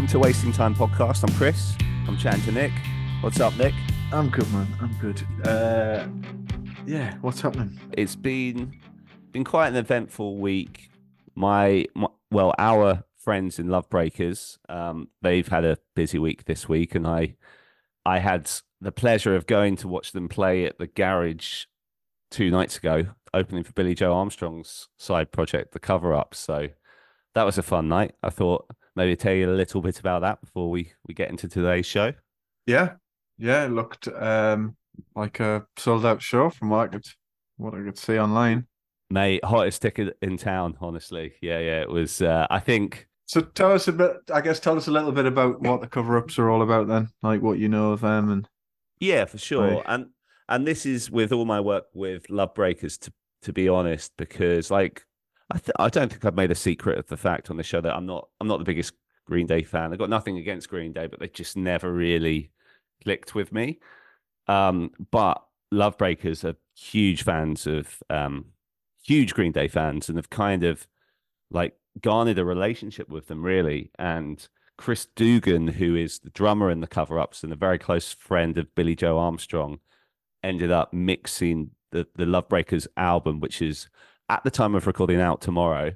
Welcome to Wasting Time podcast. I'm Chris. I'm chatting to Nick. What's up, Nick? I'm good, man. I'm good. Uh, yeah, what's happening? It's been been quite an eventful week. My, my well, our friends in Lovebreakers, um, they've had a busy week this week, and I, I had the pleasure of going to watch them play at the garage two nights ago, opening for Billie Joe Armstrong's side project, The Cover Up. So that was a fun night. I thought maybe tell you a little bit about that before we we get into today's show. Yeah, yeah, it looked um like a sold out show from what I could what I could see online. Mate, hottest ticket in town, honestly. Yeah, yeah. It was uh, I think So tell us a bit I guess tell us a little bit about what the cover ups are all about then, like what you know of them and Yeah, for sure. Right. And and this is with all my work with Lovebreakers to to be honest, because like I th- I don't think I've made a secret of the fact on the show that I'm not I'm not the biggest Green Day fan. I've got nothing against Green Day, but they just never really clicked with me. Um, but Lovebreakers are huge fans of um huge Green Day fans and have kind of like garnered a relationship with them really. And Chris Dugan, who is the drummer in the cover ups and a very close friend of Billie Joe Armstrong, ended up mixing the, the Lovebreakers album, which is at the time of recording out tomorrow.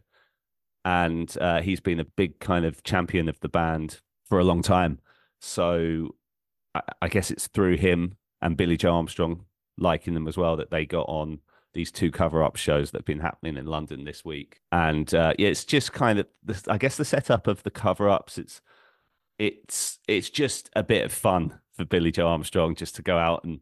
And uh, he's been a big kind of champion of the band for a long time. So I, I guess it's through him and Billie Joe Armstrong liking them as well that they got on these two cover up shows that have been happening in London this week. And uh, yeah, it's just kind of, the, I guess, the setup of the cover ups. It's it's it's just a bit of fun for Billie Joe Armstrong just to go out and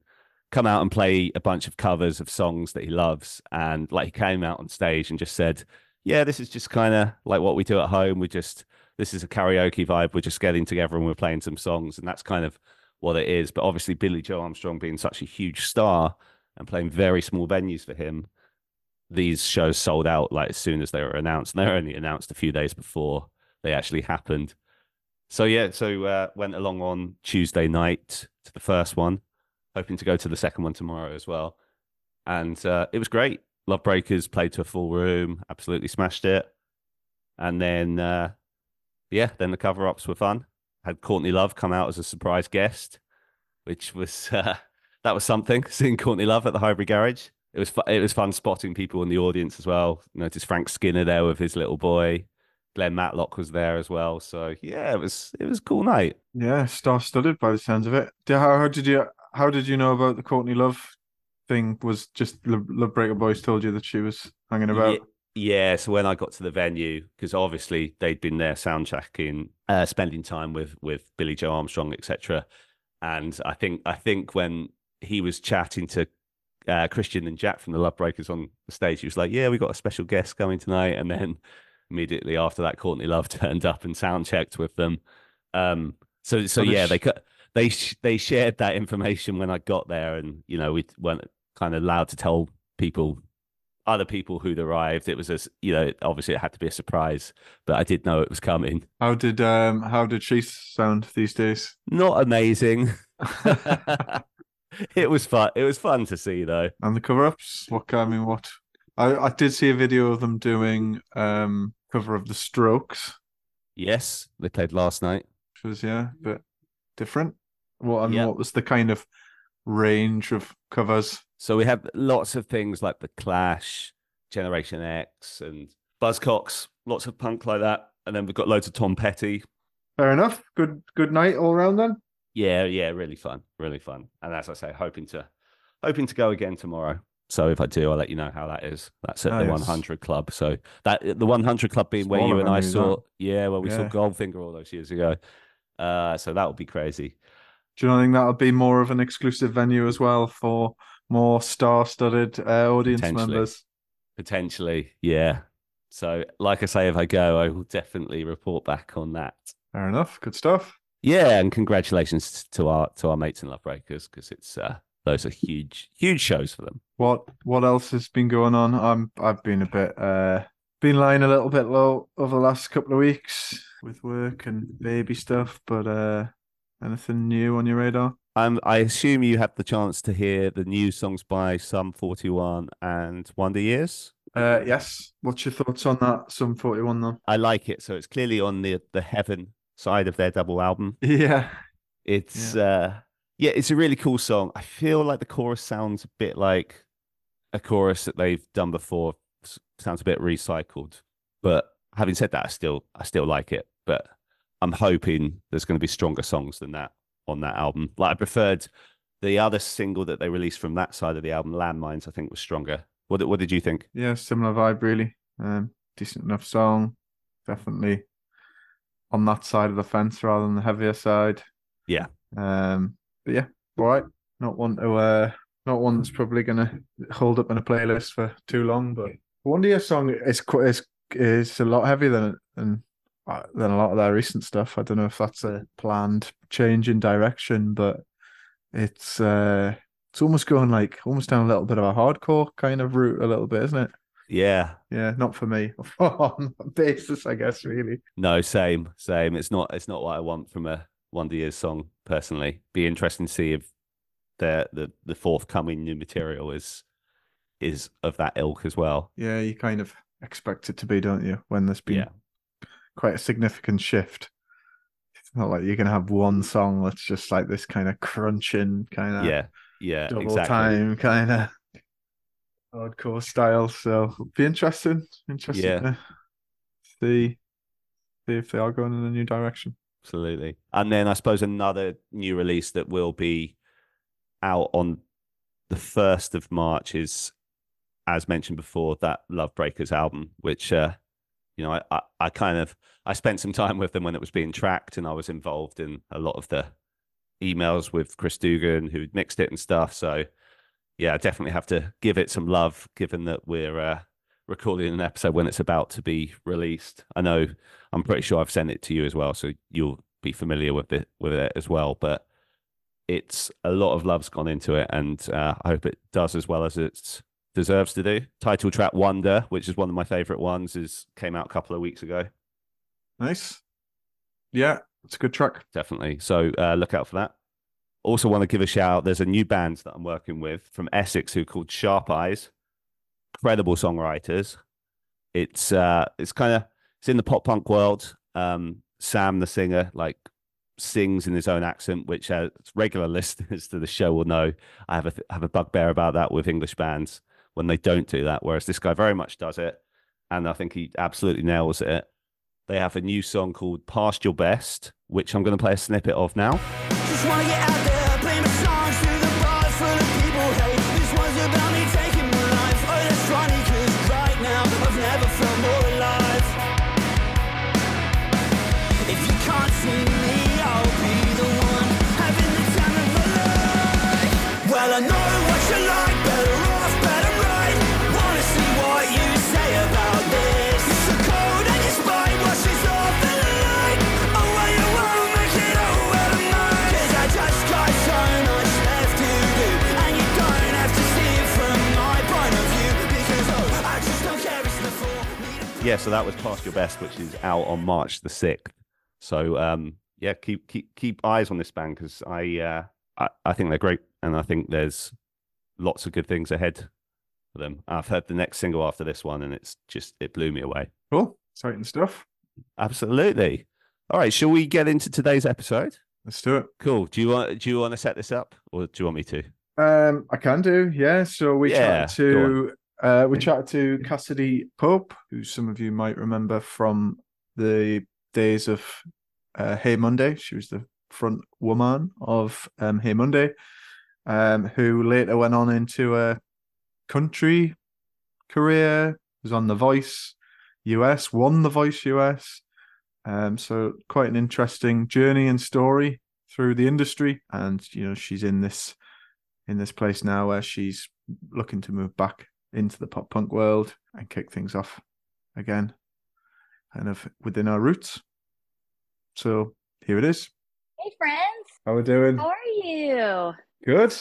come out and play a bunch of covers of songs that he loves. And like he came out on stage and just said, "Yeah, this is just kind of like what we do at home. We just this is a karaoke vibe. We're just getting together and we're playing some songs, and that's kind of what it is." But obviously, Billie Joe Armstrong being such a huge star and playing very small venues for him, these shows sold out like as soon as they were announced. And they were only announced a few days before they actually happened. So yeah, so uh, went along on Tuesday night to the first one, hoping to go to the second one tomorrow as well, and uh, it was great. Lovebreakers played to a full room, absolutely smashed it, and then uh, yeah, then the cover ups were fun. Had Courtney Love come out as a surprise guest, which was uh, that was something. Seeing Courtney Love at the Highbury Garage, it was fu- it was fun spotting people in the audience as well. Noticed Frank Skinner there with his little boy. Glenn Matlock was there as well. So yeah, it was it was a cool night. yeah, star studded by the sounds of it. How, how did you how did you know about the Courtney Love thing? Was just Love, Lovebreaker Boys told you that she was hanging about? Yeah, so when I got to the venue, because obviously they'd been there soundtracking, uh, spending time with with Billie Joe Armstrong, etc. And I think I think when he was chatting to uh, Christian and Jack from the Lovebreakers on the stage, he was like, "Yeah, we got a special guest coming tonight," and then immediately after that, Courtney Love turned up and sound checked with them. Um, so so So yeah, sh- they cut they sh- they shared that information when I got there, and you know we weren't kind of allowed to tell people other people who'd arrived. It was a you know obviously it had to be a surprise, but I did know it was coming. How did um how did she sound these days? Not amazing. it was fun. It was fun to see though. and the cover ups. What I mean, what I I did see a video of them doing um cover of the Strokes, Yes, they played last night. which was yeah, but different. What and Yeah. what was the kind of range of covers? So we have lots of things like the Clash, Generation X, and Buzzcocks. Lots of punk like that, and then we've got loads of Tom Petty. Fair enough. Good good night all round then. Yeah, yeah, really fun, really fun. And as I say, hoping to hoping to go again tomorrow. So if I do, I'll let you know how that is. That's at the Nice. 100 Club. So that the 100 Club being where you and I saw, that. yeah, where we saw Goldfinger all those years ago. Uh, so that would be crazy. Do you not think that'll be more of an exclusive venue as well for more star-studded uh, audience Potentially. members? Potentially, yeah. So, like I say, if I go, I will definitely report back on that. Fair enough. Good stuff. Yeah, and congratulations to our to our mates in Lovebreakers because it's uh, those are huge huge shows for them. What what else has been going on? I'm I've been a bit uh been lying a little bit low over the last couple of weeks with work and baby stuff, but uh anything new on your radar? Um, I assume you had the chance to hear the new songs by Sum Forty One and Wonder Years. Uh yes. What's your thoughts on that? Forty one though. I like it. So it's clearly on the the Heaven side of their double album. Yeah. It's yeah. uh yeah, it's a really cool song. I feel like the chorus sounds a bit like a chorus that they've done before. Sounds a bit recycled. But having said that, I still I still like it. But I'm hoping there's going to be stronger songs than that on that album. Like I preferred the other single that they released from that side of the album, Landmines, I think was stronger. What what did you think? Yeah, similar vibe really. Um, decent enough song. Definitely on that side of the fence rather than the heavier side. Yeah. Um, but yeah, all right. Not one to uh, not one that's probably gonna hold up in a playlist for too long. But Wonder Years song is quite is is a lot heavier than than than a lot of their recent stuff. I don't know if that's a planned change in direction, but it's uh it's almost going like almost down a little bit of a hardcore kind of route, a little bit, isn't it? Yeah. Yeah, not for me. On basis, I guess, really. No, same, same. It's not it's not what I want from a Wonder Years song, personally. Be interesting to see if the the, the forthcoming new material is is of that ilk as well. Yeah, you kind of expect it to be, don't you? When there's been yeah. Quite a significant shift. It's not like you're gonna have one song that's just like this kind of crunching kind of yeah, yeah, double exactly. time kind of hardcore style. So be interesting. Interesting yeah. to see see if they are going in a new direction. Absolutely. And then I suppose another new release that will be out on the first of March is, as mentioned before, that Lovebreakers album, which uh, you know, I, I, I kind of I spent some time with them when it was being tracked, and I was involved in a lot of the emails with Chris Dugan who mixed it and stuff. So yeah, I definitely have to give it some love, given that we're uh, recording an episode when it's about to be released. I know I'm pretty sure I've sent it to you as well, so you'll be familiar with it with it as well. But it's a lot of love's gone into it, and uh, I hope it does as well as it deserves to do. Title track "Wonder," which is one of my favorite ones, is came out a couple of weeks ago. Nice. Yeah, it's a good track. Definitely. So uh, look out for that. Also, want to give a shout. There's a new band that I'm working with from Essex who called Sharp Eyes. Incredible songwriters. It's uh, it's kind of it's in the pop punk world. Um, Sam, the singer, like sings in his own accent, which as regular listeners to the show will know, I have a have a bugbear about that with English bands when they don't do that. Whereas this guy very much does it, and I think he absolutely nails it. They have a new song called "Past Your Best," which I'm going to play a snippet of now. Yeah, so that was Past Your Best, which is out on March the sixth. So um, yeah, keep keep keep eyes on this band because I, uh, I I think they're great, and I think there's lots of good things ahead for them. I've heard the next single after this one, and it's just it blew me away. Cool, exciting stuff. Absolutely. All right, shall we get into today's episode? Let's do it. Cool. Do you want do you want to set this up, or do you want me to? Um, I can do. Yeah. So we yeah, chat to uh, we chatted to Cassadee Pope, who some of you might remember from the days of uh, Hey Monday. She was the front woman of um, Hey Monday, um, who later went on into a country career, was on The Voice US, won The Voice US. Um, so quite an interesting journey and story through the industry. And, you know, she's in this in this place now where she's looking to move back into the pop punk world and kick things off again, kind of within our roots. So here it is. Hey, friends. How we doing? How are you? Good.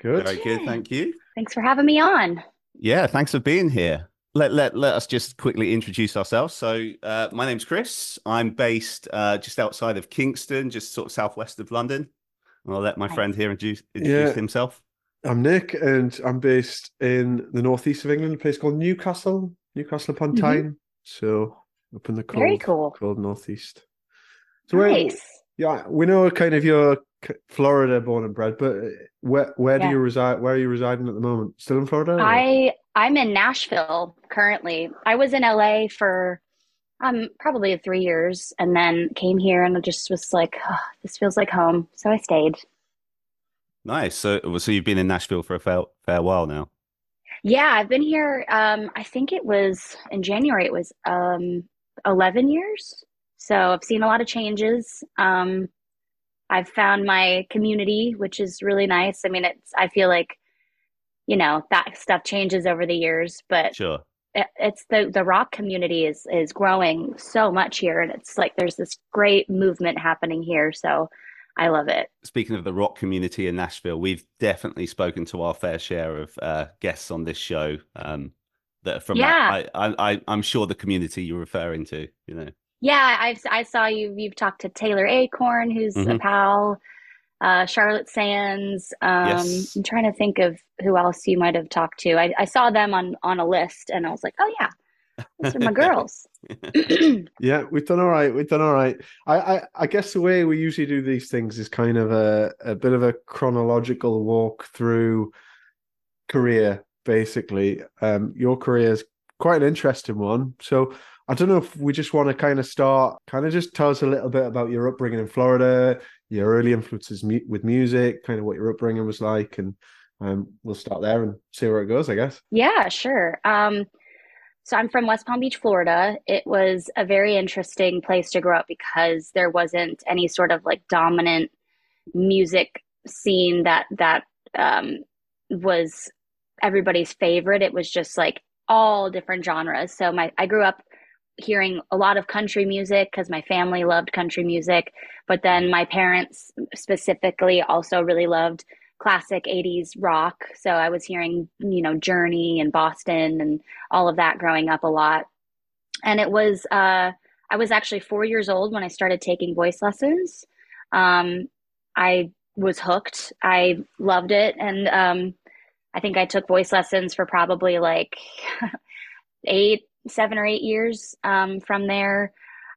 Good. Very good. Thank you. Thanks for having me on. Yeah, thanks for being here. Let, let, let us just quickly introduce ourselves. So, uh, my name's Chris. I'm based uh, just outside of Kingston, just sort of southwest of London. And I'll let my friend here introduce, introduce yeah. himself. I'm Nick, and I'm based in the northeast of England, a place called Newcastle, Newcastle upon Tyne. Mm-hmm. So up in the cold, Very cool. cold northeast. So where, nice. yeah, we know kind of you're Florida born and bred, but uh, where where do you reside? Where are you residing at the moment? Still in Florida? or- I I'm in Nashville currently. I was in LA for um probably three years, and then came here and I just was like, "Oh, this feels like home, so I stayed. Nice. So, so you've been in Nashville for a fair, fair while now. Yeah, I've been here. Um, I think it was in January. It was um 11 years. So I've seen a lot of changes. Um, I've found my community, which is really nice. I mean, it's I feel like, you know, that stuff changes over the years, but Sure. it- it's the the rock community is is growing so much here, and it's like there's this great movement happening here. So I love it. Speaking of the rock community in Nashville, we've definitely spoken to our fair share of uh, guests on this show um, that are from Yeah. that. I, I, I, I'm sure the community you're referring to, you know. Yeah, I've I saw you. You've talked to Taylor Acorn, who's a Mhm. pal, uh, Charlotte Sands. Um, Yes. I'm trying to think of who else you might have talked to. I, I saw them on on a list, and I was like, oh yeah, those are my girls. Yeah, we've done all right. We've done all right. I, I, I guess the way we usually do these things is kind of a, a bit of a chronological walk through career, basically. Um, your career is quite an interesting one. So I don't know if we just want to kind of start, kind of just tell us a little bit about your upbringing in Florida, your early influences mu- with music, kind of what your upbringing was like, and um, we'll start there and see where it goes, I guess. Yeah, sure. Um, so I'm from West Palm Beach, Florida. It was a very interesting place to grow up because there wasn't any sort of like dominant music scene that that um, was everybody's favorite. It was just like all different genres. So my I grew up hearing a lot of country music because my family loved country music, but then my parents specifically also really loved classic 80s rock. So I was hearing, you know, Journey and Boston and all of that growing up a lot. And it was, uh, I was actually four years old when I started taking voice lessons. Um, I was hooked. I loved it. And um, I think I took voice lessons for probably like eight, seven or eight years um, from there.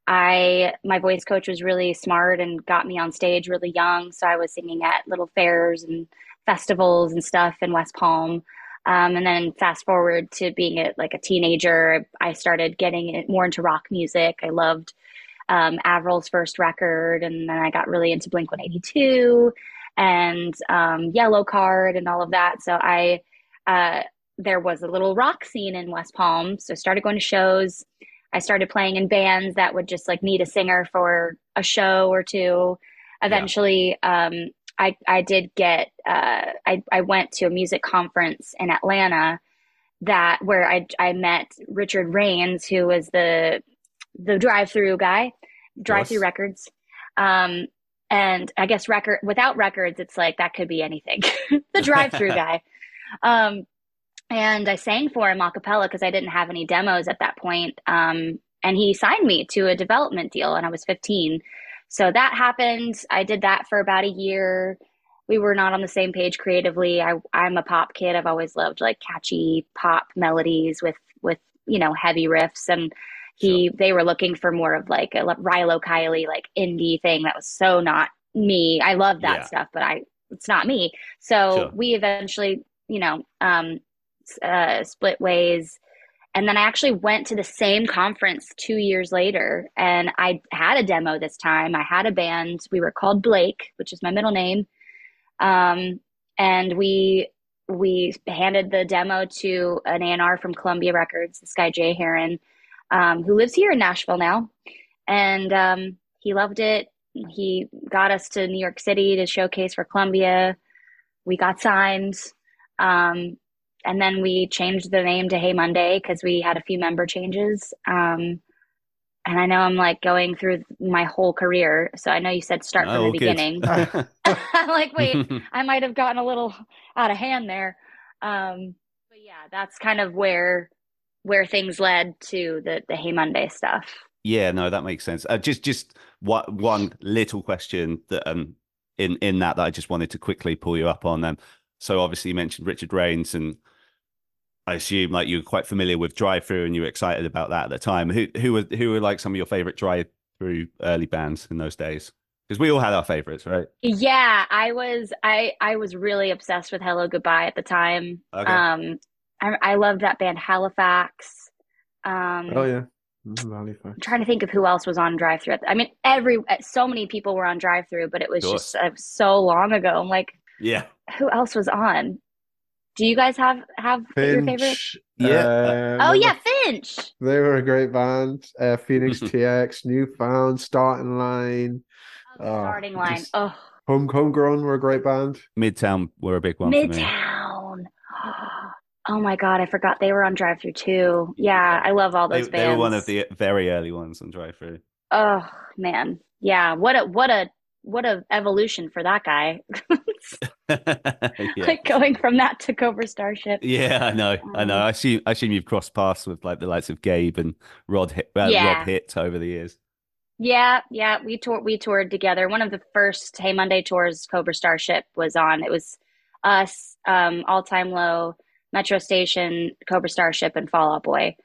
I my voice coach was really smart and got me on stage really young, so I was singing at little fairs and festivals and stuff in West Palm. Um, and then fast forward to being a, like a teenager, I started getting more into rock music. I loved um, Avril's first record, and then I got really into Blink One Eighty Two and um, Yellowcard and all of that. So I uh, there was a little rock scene in West Palm, so started going to shows. I started playing in bands that would just like need a singer for a show or two. Eventually, um, I I did get uh, I I went to a music conference in Atlanta that where I I met Richard Reines, who was the the Drive-Thru guy, Drive-Thru Yes. records. Um, and I guess record without records, it's like that could be anything. the Drive-Thru guy. Um, and I sang for him a cappella because I didn't have any demos at that point. Um, and he signed me to a development deal, and I was 15. So that happened. I did that for about a year. We were not on the same page creatively. I, I'm a pop kid. I've always loved like catchy pop melodies with with you know heavy riffs, and he they were looking for more of like a Rilo Kiley like indie thing that was so not me. I love that Yeah. stuff, but I it's not me. So Sure. we eventually, you know, um, uh, split ways. And then I actually went to the same conference two years later, and I had a demo this time. I had a band. We were called Blake, which is my middle name, um, and we we handed the demo to an A&R from Columbia Records, this guy Jay Heron, um, who lives here in Nashville now, and um, he loved it. He got us to New York City to showcase for Columbia. We got signed. Um, and then we changed the name to Hey Monday because we had a few member changes. Um, and I know I'm like going through my whole career. So I know you said start from Oh, the good. beginning. I'm like, wait, I might have gotten a little out of hand there. Um, but yeah, that's kind of where where things led to the the Hey Monday stuff. Yeah, no, that makes sense. Uh, just just what one little question that um in in that that I just wanted to quickly pull you up on them. So obviously you mentioned Richard Reines and I assume like you were quite familiar with Drive-Thru and you were excited about that at the time. Who who were who were like some of your favorite drive through early bands in those days? Because we all had our favorites, right? Yeah, I was I I was really obsessed with Hello Goodbye at the time. Okay. Um, I I loved that band Halifax. Um, Oh yeah, Mm, Halifax. I'm trying to think of who else was on Drive-Thru. I mean, every so many people were on Drive-Thru, but it was just uh, so long ago. I'm like, Yeah. who else was on? Do you guys have have your favorite? Yeah. uh, Oh yeah, Finch. They were a great band. Uh, Phoenix TX, Newfound, Starting Line, Oh, Oh, starting line. just- Oh, Home Homegrown were a great band. Midtown were a big one for me. Midtown. Oh my God, I forgot they were on Drive-Thru too. Yeah, I love all those they bands. They were one of the very early ones on Drive-Thru. Oh man, yeah. What a what a what a evolution for that guy. yeah. like going from that to Cobra Starship. Yeah, I know. I know. Um, I assume, I assume you've crossed paths with like the likes of Gabe and Rod Hit, uh, Yeah. Rob Hitt over the years. Yeah, yeah. We toured we toured together. One of the first Hey Monday tours Cobra Starship was on. It was us, um, All Time Low, Metro Station, Cobra Starship, and Fall Out Boy.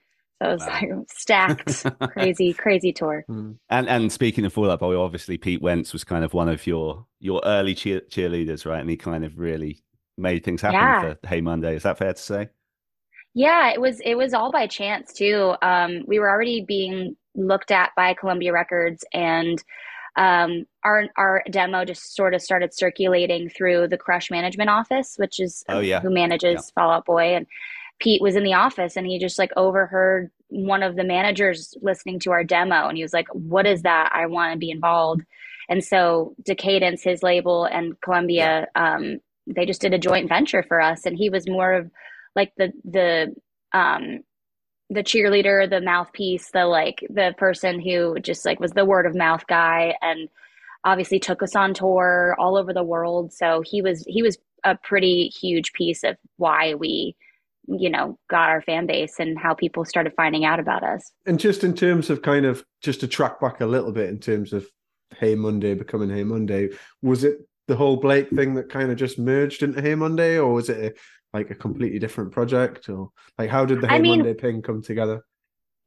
So it was Wow. like stacked, crazy, crazy tour. Mm. And and speaking of Fall Out Boy, obviously Pete Wentz was kind of one of your your early cheer, cheerleaders, right? And he kind of really made things happen Yeah. for Hey Monday. Is that fair to say? Yeah, it was it was all by chance too. Um, we were already being looked at by Columbia Records, and um, our our demo just sort of started circulating through the Crush management office, which is Oh, yeah. who manages Yeah. Fall Out Boy. And Pete was in the office, and he just like overheard one of the managers listening to our demo, and he was like, "What is that? I want to be involved." And so Decaydance, his label, and Columbia, um, they just did a joint venture for us, and he was more of like the the um the cheerleader, the mouthpiece, the like the person who just like was the word of mouth guy and obviously took us on tour all over the world. So he was he was a pretty huge piece of why we you know got our fan base and how people started finding out about us. And just in terms of kind of just to track back a little bit in terms of Hey Monday becoming Hey Monday, was it the whole Blake thing that kind of just merged into Hey Monday, or was it a, like a completely different project, or like how did the I Hey mean- Monday ping come together?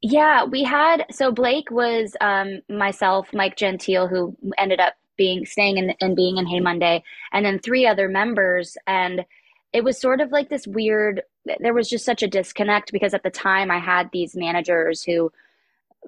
Yeah, we had so Blake was um myself, Mike Gentile, who ended up being staying in and being in Hey Monday, and then three other members, and it was sort of like this weird. There was just such a disconnect because at the time I had these managers who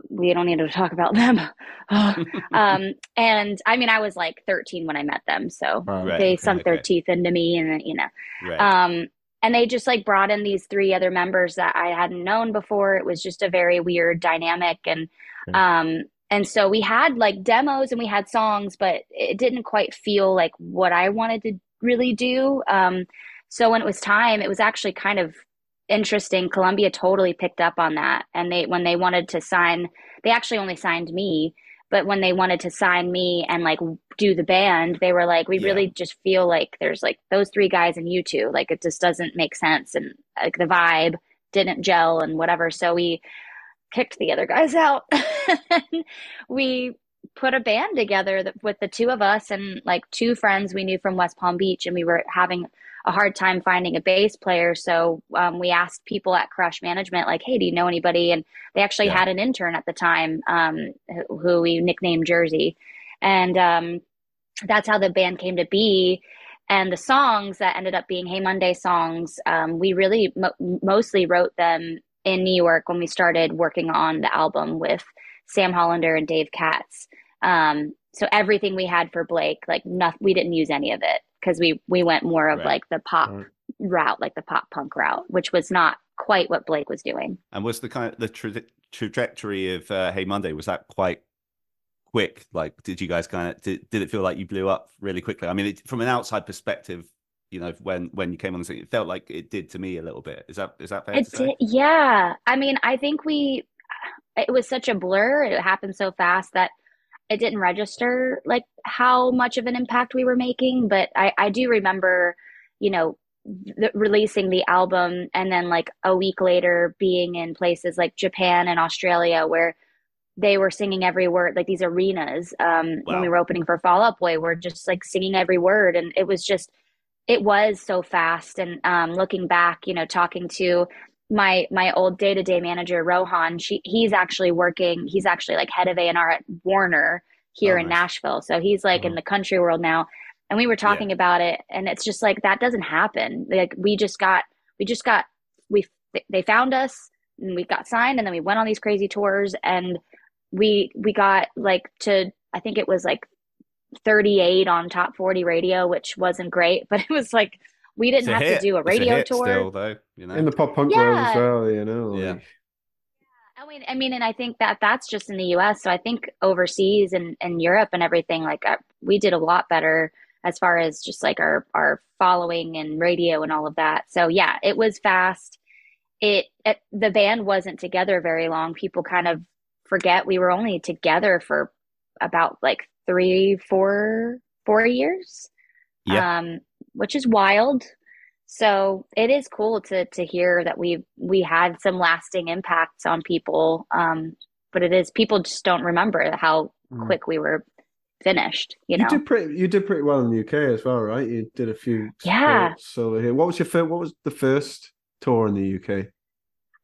we don't need to talk about them. um, and I mean, I was like 13 when I met them, so Right, they okay, sunk their teeth into me, and you know, Right. um, and they just like brought in these three other members that I hadn't known before. It was just a very weird dynamic. And, um, and so we had like demos and we had songs, but it didn't quite feel like what I wanted to really do. Um, so when it was time, it was actually kind of interesting. Columbia totally picked up on that. And they, when they wanted to sign, they actually only signed me. But when they wanted to sign me and like do the band, they were like, we Yeah. really just feel like there's like those three guys and you two. Like it just doesn't make sense. And like the vibe didn't gel and whatever. So we kicked the other guys out. we put a band together that, with the two of us and like two friends we knew from West Palm Beach. And we were having a hard time finding a bass player. So um, we asked people at Crush Management, like, hey, do you know anybody? And they actually Yeah. had an intern at the time um, who- who we nicknamed Jersey. And um, that's how the band came to be. And the songs that ended up being Hey Monday songs, um, we really mo- mostly wrote them in New York when we started working on the album with Sam Hollander and Dave Katz. Um, so everything we had for Blake, like nothing, we didn't use any of it because we we went more of Right. like the pop Right. route, like the pop punk route, which was not quite what Blake was doing. And was the kind of the tra- trajectory of uh, Hey Monday was that quite quick? Like, did you guys kind of did, did it feel like you blew up really quickly? I mean, it, from an outside perspective, you know, when when you came on the scene, it felt like it did to me a little bit. Is that is that fair It to say? did, yeah. I mean, I think we, it was such a blur. It happened so fast that it didn't register like how much of an impact we were making. But I, I do remember, you know, the, releasing the album and then like a week later being in places like Japan and Australia where they were singing every word, like these arenas. Um, when we were opening for Fall Out Boy, we're just like singing every word, and it was just, it was so fast. And um, looking back, you know, talking to my my old day to day manager Rohan, she he's actually working. He's actually like head of A and R at Warner here Oh, in nice. Nashville. So he's like in Uh-huh. the country world now. And we were talking about it, and it's just like that doesn't happen. Like we just got we just got we they found us and we got signed, and then we went on these crazy tours, and we we got like to I think it was like 38 on top 40 radio, which wasn't great, but it was like we didn't have hit. to do a It's radio hit tour. still, though. You know, In the pop punk world as well, you know. Yeah. I mean, I mean, and I think that that's just in the U.S. So I think overseas and, and Europe and everything, like uh, we did a lot better as far as just like our our following and radio and all of that. So yeah, it was fast. It, it the band wasn't together very long. People kind of forget we were only together for about like three, four, four years. Yeah. Um, which is wild. So it is cool to to hear that we we had some lasting impacts on people. Um, but it is people just don't remember how Mm. quick we were finished. You You know, did pretty. You did pretty well in the UK as well, right? You did a few. Yeah. over here. What was your first? What was the first tour in the UK?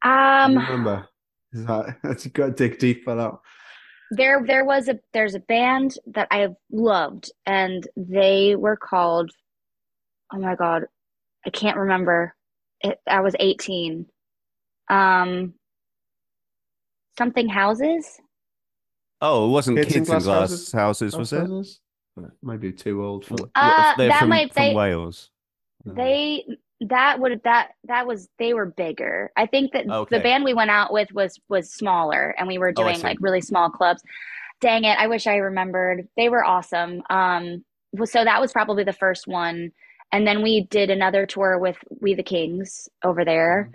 Um, remember? Is that that's you got to dig deep for that. there there was a there's a band that I loved, and they were called. Oh my God, I can't remember. It, I was eighteen. Um, something houses. oh, it wasn't Kids kids, in in Glass glass, Houses? houses, was it? Houses? Maybe too old for. Uh, They're that from, might- from they- Wales. No. They that would that that was they were bigger. I think that Okay. the band we went out with was was smaller and we were Oh, doing see. like really small clubs. Dang it, I wish I remembered. They were awesome. Um so that was probably the first one. And then we did another tour with We the Kings over there.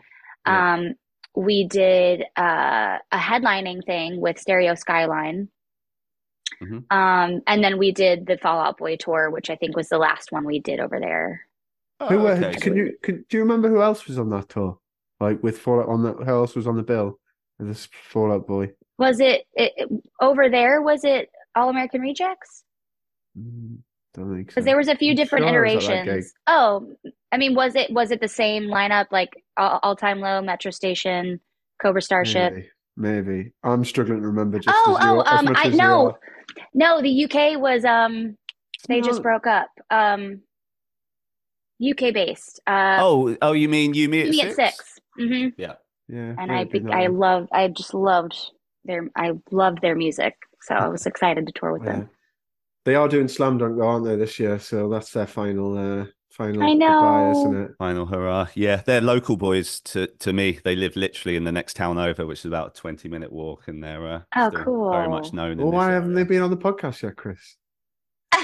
Yeah. Um we did uh, a headlining thing with Stereo Skyline. Mhm. Um, and then we did the Fall Out Boy tour, which I think was the last one we did over there. Oh, Who? uh, okay. Can you? Can, do you remember who else was on that tour? Like with Fallout on that? Who else was on the bill? This Fall Out Boy. Was it, it, it- over there? Was it All American Rejects? Mm, Don't think so. Because there was a few I'm different sure I was at iterations. Oh, I mean, was it was it the same lineup like All, All Time Low, Metro Station, Cobra Starship? Maybe, maybe. I'm struggling to remember. Just Oh, as oh, as um, much I know. No, the UK was um they just broke up. Um, UK based. Uh, Oh, oh, you mean you mean me at six. Mm-hmm. Yeah, yeah. And I be- I one. loved I just loved their I loved their music, so I was excited to tour with Yeah. them. They are doing Slam Dunk, though, aren't they, this year? So that's their final, uh, final I goodbye, isn't it? Final hurrah! Yeah, they're local boys to to me. They live literally in the next town over, which is about a twenty minute walk, and they're uh, Oh, still very much known. Well, this why haven't they been on the podcast yet, Chris?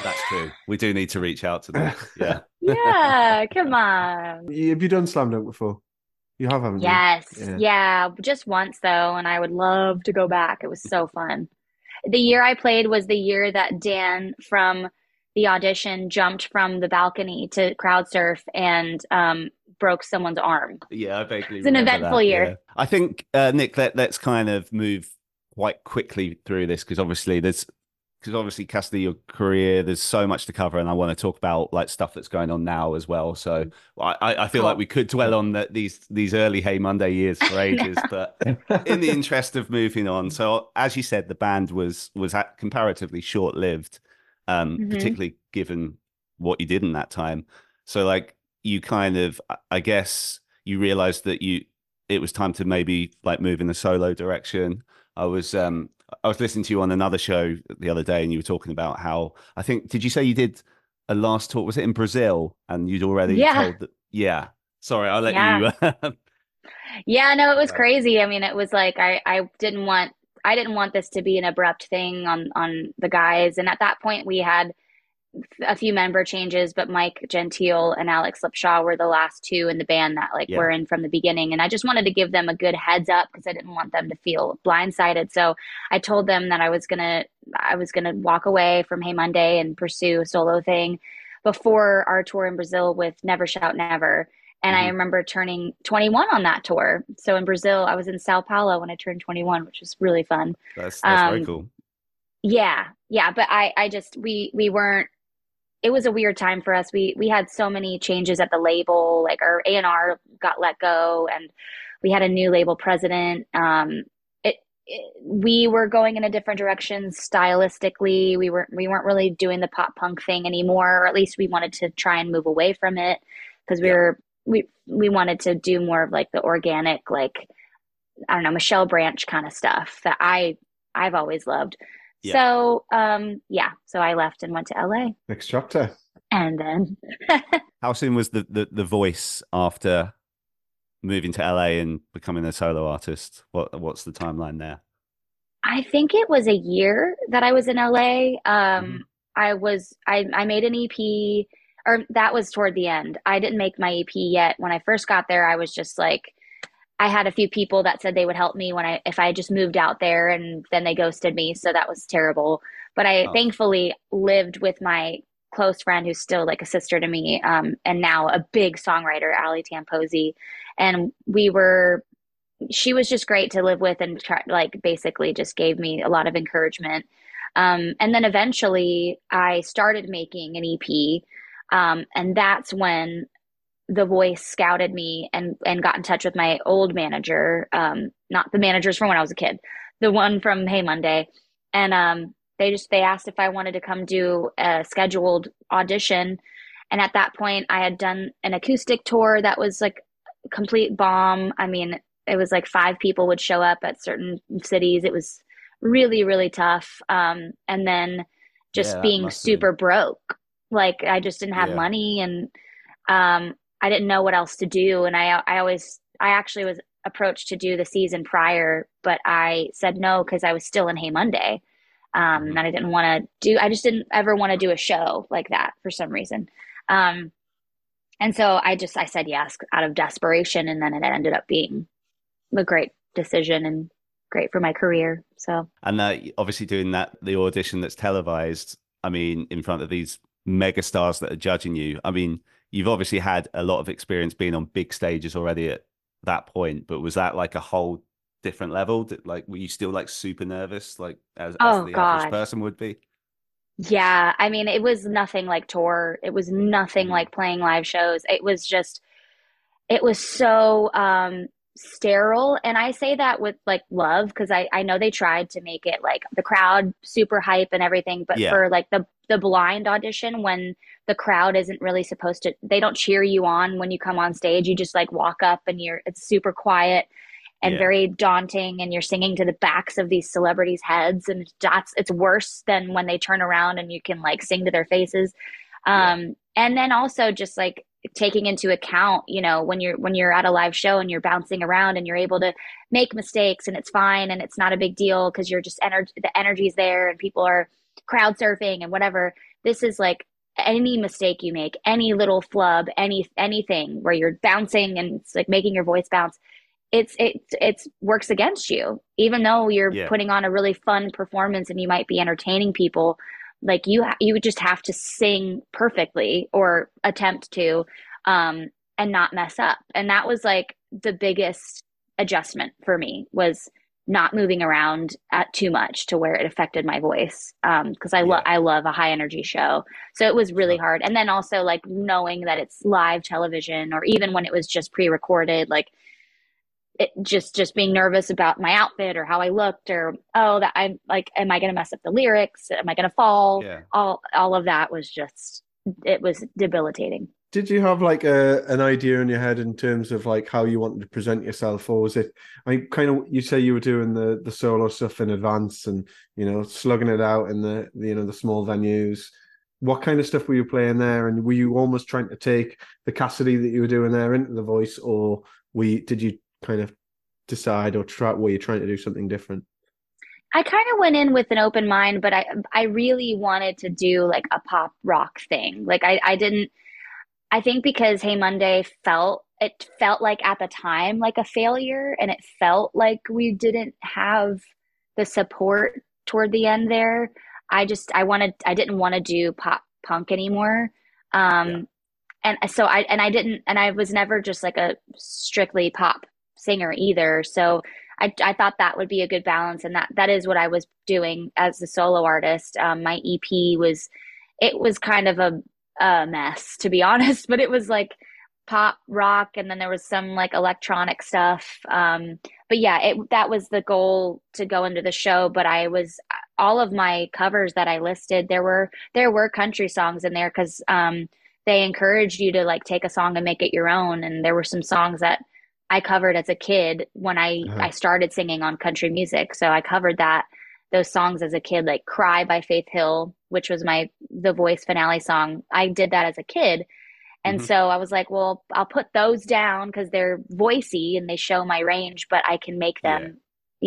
That's true. We do need to reach out to them. Yeah. Yeah, come on. Have you done Slam Dunk before? You have, haven't Yes. Yeah. Yeah. Just once though, and I would love to go back. It was so fun. The year I played was the year that Dan from the audition jumped from the balcony to crowd surf and um, broke someone's arm. Yeah, I vaguely It's an eventful that, year. yeah. I think uh, Nick, let, let's kind of move quite quickly through this because obviously there's because obviously Cassadee, your career, there's so much to cover, and I want to talk about like stuff that's going on now as well. So I, I I feel Cool. like we could dwell on that these these early Hey Monday years for ages, but in the interest of moving on, so as you said, the band was was at comparatively short lived, um, Mhm. particularly given what you did in that time. So like you kind of, I- guess, you realized that you it was time to maybe like move in the solo direction. I was um I was listening to you on another show the other day, and you were talking about how I think did you say you did a last talk? Was it in Brazil? And you'd already Yeah. told that. Yeah. Sorry, I'll let Yeah. you. Um, yeah, no, it was crazy. I mean, it was like I I didn't want I didn't want this to be an abrupt thing on on the guys. And at that point, we had a few member changes, but Mike Gentile and Alex Lipshaw were the last two in the band that like Yeah. were in from the beginning. And I just wanted to give them a good heads up because I didn't want them to feel blindsided. So I told them that I was gonna I was gonna walk away from Hey Monday and pursue a solo thing before our tour in Brazil with Never Shout Never. And I Mhm. remember turning 21 on that tour. So in Brazil, I was in Sao Paulo when I turned 21, which was really fun. that's that's very Um, cool. Yeah, yeah, but I I just we we weren't it was a weird time for us. We we had so many changes at the label, like our A&R got let go and we had a new label president. Um, it, it, we were going in a different direction stylistically. We weren't we weren't really doing the pop punk thing anymore, or at least we wanted to try and move away from it because we yeah. were we we wanted to do more of like the organic, like I don't know, Michelle Branch kind of stuff that I I've always loved. Yeah. So um yeah, so I left and went to LA. Next chapter. And then How soon was the, the the voice after moving to LA and becoming a solo artist? What what's the timeline there? I think it was a year that I was in LA. Um mm-hmm. I was I I made an EP or that was toward the end. I didn't make my EP yet. When I first got there, I was just like I had a few people that said they would help me when I if I just moved out there and then they ghosted me, so that was terrible. But I oh. thankfully lived with my close friend who's still like a sister to me, um, and now a big songwriter, Ali Tamposi, and we were. She was just great to live with, and try, like basically just gave me a lot of encouragement. Um, and then eventually, I started making an EP, um, and that's when the voice scouted me and and got in touch with my old manager um not the managers from when i was a kid the one from hey monday. And um they just they asked if i wanted to come do a scheduled audition. And at that point i had done an acoustic tour that was like complete bomb. I mean it was like five people would show up at certain cities. It was really really tough. Um and then just yeah, being super broke like i just didn't have yeah. money and um I didn't know what else to do. And I, I always, I actually was approached to do the season prior, but I said no because I was still in Hey Monday. Um, mm-hmm. and I didn't want to do, I just didn't ever want to do a show like that for some reason. Um, and so I just, I said yes out of desperation. And then it ended up being a great decision and great for my career. So, and uh, obviously doing that, the audition that's televised, I mean, in front of these mega stars that are judging you, I mean, you've obviously had a lot of experience being on big stages already at that point, but was that like a whole different level? Did, like, were you still like super nervous, like as, oh, as the God. average person would be? Yeah, I mean, it was nothing like tour. It was nothing mm-hmm. like playing live shows. It was just, it was so um, sterile. And I say that with like love because I I know they tried to make it like the crowd super hype and everything, but yeah. for like the the blind audition when the crowd isn't really supposed to they don't cheer you on when you come on stage you just like walk up and you're it's super quiet and yeah. very daunting and you're singing to the backs of these celebrities heads and that's it's worse than when they turn around and you can like sing to their faces um yeah. and then also just like taking into account you know when you're when you're at a live show and you're bouncing around and you're able to make mistakes and it's fine and it's not a big deal because you're just energy the energy's there and people are crowd surfing and whatever. This is like any mistake you make, any little flub, any anything where you're bouncing and it's like making your voice bounce, it's it it's works against you. Even though you're yeah. putting on a really fun performance and you might be entertaining people, like you ha- you would just have to sing perfectly or attempt to um and not mess up. And that was like the biggest adjustment for me was not moving around at too much to where it affected my voice because um, I love I love a high energy show. So it was really hard. And then also like knowing that it's live television or even when it was just pre-recorded like it just just being nervous about my outfit or how I looked or oh that I'm like am I going to mess up the lyrics? Am I going to fall? Yeah. All all of that was just it was debilitating did you have like a an idea in your head in terms of like how you wanted to present yourself or was it i kind of you say you were doing the the solo stuff in advance and you know slugging it out in the you know the small venues. What kind of stuff were you playing there? And were you almost trying to take the Cassadee that you were doing there into the voice or we did you kind of decide or try were you trying to do something different? I kind of went in with an open mind, but I I really wanted to do like a pop rock thing. Like I I didn't I think because Hey Monday felt it felt like at the time like a failure and it felt like we didn't have the support toward the end there. I just I wanted I didn't want to do pop punk anymore. Um yeah. and so I and I didn't and I was never just like a strictly pop singer either. So I, I thought that would be a good balance and that that is what I was doing as a solo artist. Um, my EP was it was kind of a a mess to be honest but it was like pop rock and then there was some like electronic stuff um but yeah it that was the goal to go into the show but i was all of my covers that i listed there were there were country songs in there because um they encouraged you to like take a song and make it your own and there were some songs that i covered as a kid when i Uh-huh. i started singing on country music so i covered that those songs as a kid like cry by faith hill which was my the voice finale song i did that as a kid and Mhm. so I was like, well, I'll put those down because they're voicey and they show my range, but I can make them, Yeah.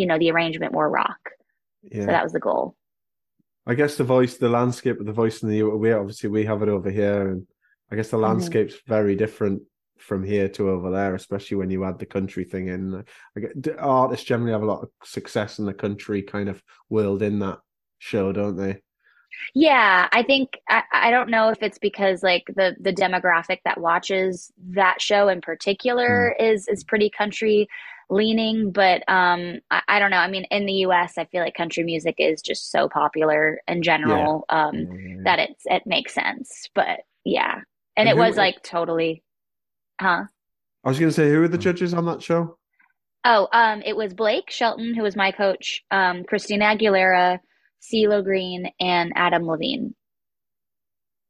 you know, the arrangement more rock. Yeah. So that was the goal. I guess the voice, the landscape of the voice in the we obviously we have it over here, and I guess the Mm-hmm. landscape's very different from here to over there, especially when you add the country thing in. I get, artists generally have a lot of success in the country kind of world in that show, don't they? Yeah, I think I, I don't know if it's because like the the demographic that watches that show in particular is is pretty country leaning, but um I, I don't know. I mean, in the US, I feel like country music is just so popular in general um that it's it makes sense. But yeah. And And it who- was like totally huh? I was going to say, who were the Hmm. judges on that show? Oh, um, it was Blake Shelton, who was my coach, um, Christina Aguilera, CeeLo Green, and Adam Levine.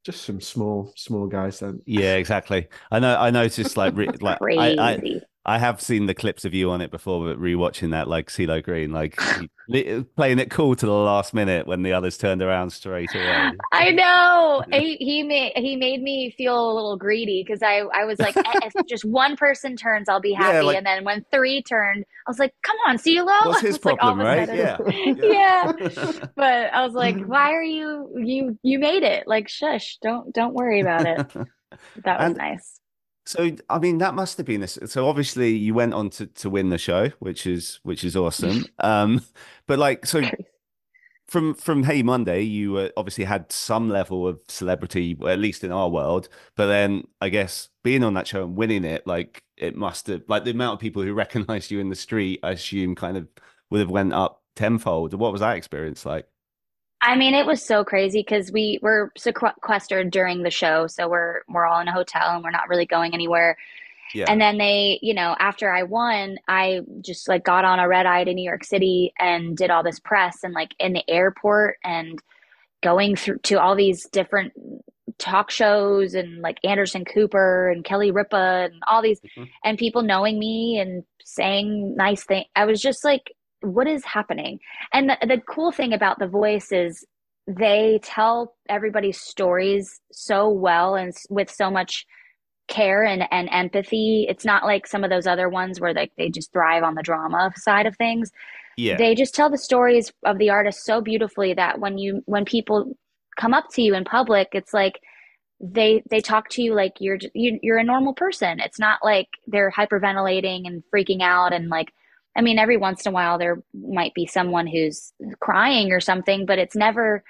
Just some small, small guys then. Yeah, exactly. I know. I noticed like re- like Crazy. I, I I have seen the clips of you on it before, but rewatching that like CeeLo Green, like playing it cool to the last minute when the others turned around straight away. I know he he made he made me feel a little greedy because I I was like, "Eh, if just one person turns, I'll be Yeah, happy. like- and then when three turned, I was like, come on, CeeLo. What's his It's like problem, right? sudden- Yeah. Yeah. But I was like, why are you you you made it? Like, shush, don't don't worry about it. That was And- nice. So I mean, that must have been a, so. Obviously, you went on to, to win the show, which is which is awesome. Um, but like, so from from Hey Monday, you uh, obviously had some level of celebrity, at least in our world. But then, I guess being on that show and winning it, like it must have, like the amount of people who recognized you in the street, I assume, kind of would have went up tenfold. What was that experience like? I mean, it was so crazy because we were sequestered during the show, so we're we're all in a hotel and we're not really going anywhere. Yeah, And then they, you know, after I won, I just like got on a red eye to New York City and did all this press and like in the airport and going through to all these different talk shows and like Anderson Cooper and Kelly Ripa and all these Mhm. and people knowing me and saying nice things. I was just like, what is happening? And the, the cool thing about The Voice is they tell everybody's stories so well and with so much care and, and empathy. It's not like some of those other ones where like they just thrive on the drama side of things. yeah, They just tell the stories of the artist so beautifully that when you when people come up to you in public, it's like they they talk to you like you're j- you, you're a normal person. It's not like they're hyperventilating and freaking out and like I mean every once in a while there might be someone who's crying or something, but it's never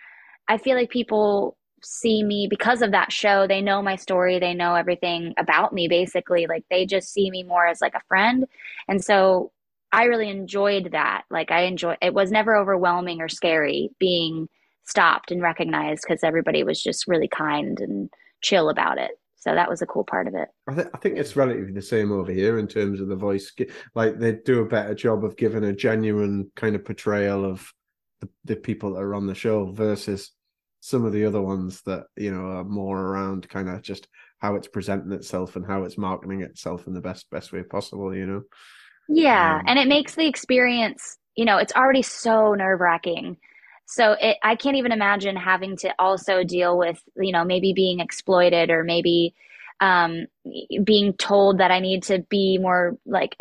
I feel like people see me because of that show. They know my story, they know everything about me basically. Like they just see me more as like a friend. And so I really enjoyed that. Like I enjoy it was never overwhelming or scary being stopped and recognized because everybody was just really kind and chill about it. So that was a cool part of it. I, th- I think it's relatively the same over here in terms of the voice. Like they do a better job of giving a genuine kind of portrayal of the, the people that are on the show versus some of the other ones that you know are more around kind of just how it's presenting itself and how it's marketing itself in the best best way possible. You know. Yeah, Um, and it makes the experience, you know, it's already so nerve-wracking. So it, I can't even imagine having to also deal with, you know, maybe being exploited or maybe um, being told that I need to be more like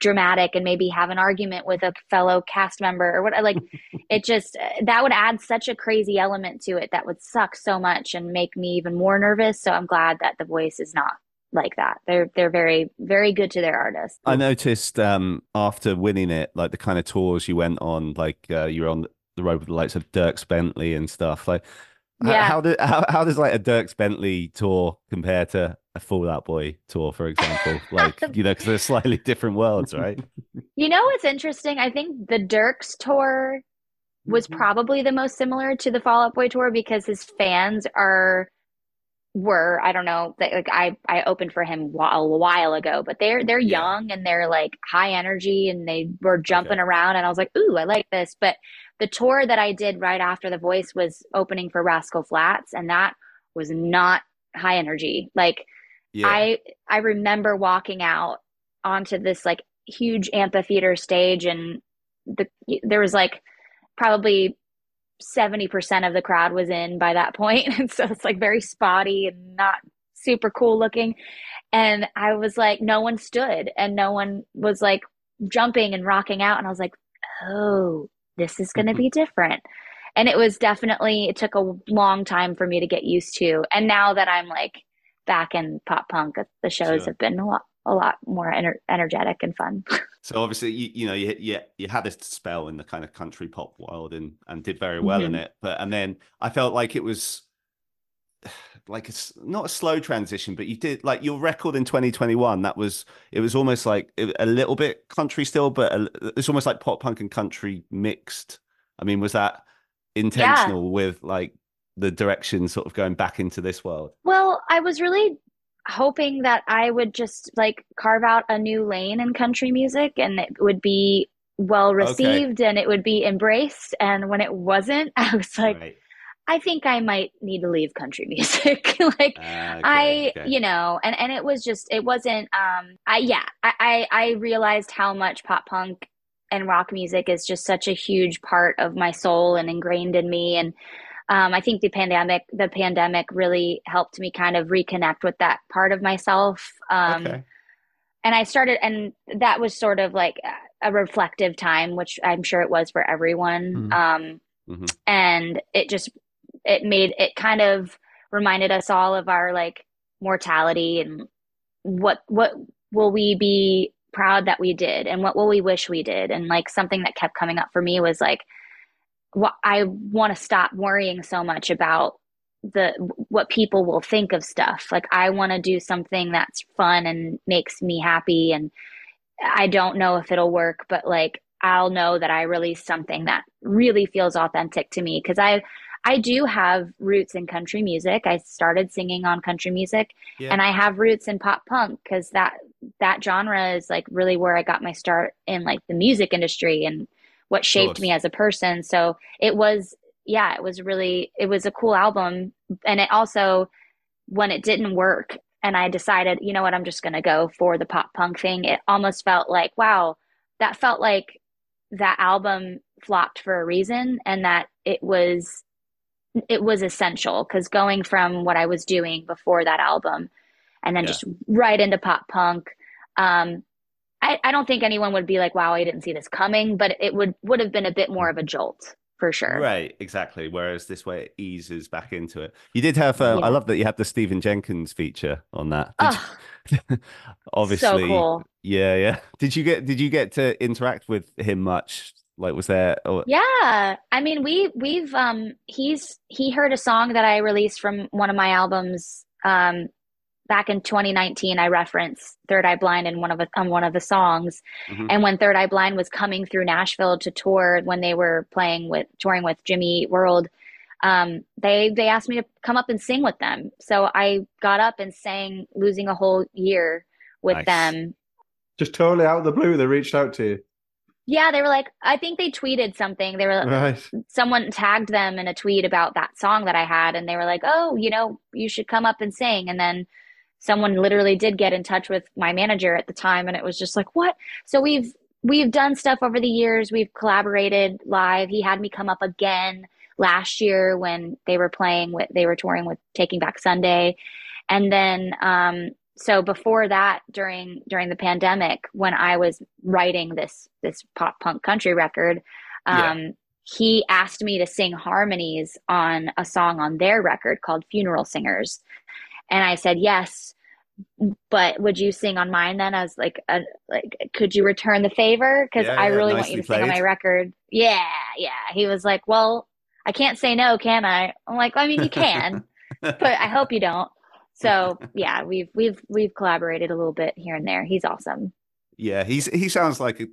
dramatic and maybe have an argument with a fellow cast member or what. Like, it just that would add such a crazy element to it that would suck so much and make me even more nervous. So I'm glad that The Voice is not like that. They're they're very very good to their artists. I noticed um, after winning it, like the kind of tours you went on, like uh, you were on the road with the likes of Dierks Bentley and stuff. Like, Yeah. how, do, how how does like a Dierks Bentley tour compare to a Fall Out Boy tour, for example? like, you know, because they're slightly different worlds, right? You know what's interesting? I think the Dierks tour was Mhm. probably the most similar to the Fall Out Boy tour because his fans are were I don't know that like I I opened for him a while ago, but they're they're Yeah. young and they're like high energy and they were jumping Okay. around and I was like, ooh, I like this. But the tour that I did right after The Voice was opening for Rascal Flatts, and that was not high energy. Like Yeah. I I remember walking out onto this like huge amphitheater stage and the there was like probably 70% of the crowd was in by that point and so it's like very spotty and not super cool looking and I was like no one stood and no one was like jumping and rocking out and I was like oh this is going to be different and it was definitely it took a long time for me to get used to and now that I'm like back in pop punk the shows Sure. have been a lot a lot more ener- energetic and fun So obviously, you, you know, you, you you had this spell in the kind of country pop world and and did very well in Mhm. it. But and then I felt like it was like it's not a slow transition, but you did like your record in 2021. That was it was almost like a little bit country still, but a, it's almost like pop punk and country mixed. I mean, was that intentional with like the direction sort of going back into this world? Well, I was really hoping that I would just like carve out a new lane in country music and it would be well received and it would be embraced. And when it wasn't, I was like, Right. I think I might need to leave country music. like, Ah, okay, I, okay. you know, and, and it was just, it wasn't, um, I, yeah, I, I, I realized how much pop punk and rock music is just such a huge part of my soul and ingrained in me. And, um, I think the pandemic, the pandemic really helped me kind of reconnect with that part of myself. Um, okay. and I started, and that was sort of like a reflective time, which I'm sure it was for everyone. Mm. Um, Mhm. and it just, it made, it kind of reminded us all of our like mortality and what, what will we be proud that we did and what will we wish we did? And like something that kept coming up for me was like, what I want to stop worrying so much about the what people will think of stuff. Like I want to do something that's fun and makes me happy and I don't know if it'll work, but like I'll know that I released something that really feels authentic to me because I I do have roots in country music. I started singing on country music Yeah. and I have roots in pop punk because that that genre is like really where I got my start in like the music industry and what shaped me as a person. So it was yeah, it was really it was a cool album and it also when it didn't work and I decided, you know what, I'm just going to go for the pop punk thing. It almost felt like, wow, that felt like that album flopped for a reason and that it was it was essential because going from what I was doing before that album and then Yeah. just right into pop punk um I, I don't think anyone would be like, wow, I didn't see this coming, but it would would have been a bit more of a jolt for sure. Right, exactly. Whereas this way it eases back into it. You did have, uh, I love that you had the Stephan Jenkins feature on that. Oh, you- obviously, so cool. yeah, yeah. Did you get did you get to interact with him much? Like, was there? Or, Yeah, I mean, we we've um he's he heard a song that I released from one of my albums um back in 2019. I referenced Third Eye Blind in one of the, on one of the songs, Mhm. and when Third Eye Blind was coming through Nashville to tour when they were playing with touring with Jimmy Eat World, um they they asked me to come up and sing with them. So I got up and sang "Losing a Whole Year" with Nice. them. Just totally out of the blue, they reached out to you. Yeah, they were like, I think they tweeted something. They were Right. someone tagged them in a tweet about that song that I had, and they were like, "Oh, you know, you should come up and sing." And then someone literally did get in touch with my manager at the time, and it was just like, "What?" So we've we've done stuff over the years. We've collaborated live. He had me come up again last year when they were playing with they were touring with Taking Back Sunday, and then um, so before that, during during the pandemic, when I was writing this this pop punk country record. Yeah. Um, he asked me to sing harmonies on a song on their record called Funeral Singers. And I said, yes, but would you sing on mine then as like a, like, could you return the favor? Cause Yeah, I yeah, really want you to sing on my record. Yeah. Yeah. He was like, well, I can't say no, can I? I'm like, I mean, you can, but I hope you don't. So yeah, we've, we've, we've collaborated a little bit here and there. He's awesome. Yeah, he's he sounds like a,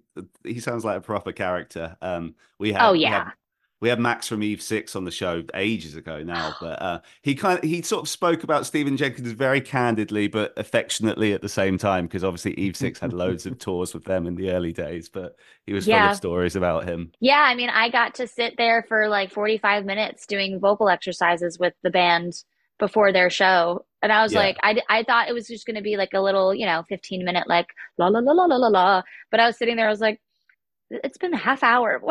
he sounds like a proper character. Um, we had Oh, we yeah. we had Max from Eve Six on the show ages ago now, but uh, he kind of he sort of spoke about Stephan Jenkins very candidly but affectionately at the same time because obviously Eve Six had loads of tours with them in the early days, but he was Yeah. full of stories about him. Yeah, I mean, I got to sit there for like 45 minutes doing vocal exercises with the band before their show. And I was Yeah. like, I, I thought it was just going to be like a little, you know, 15 minute, like la la la la la la la. But I was sitting there, I was like, it's been a half hour.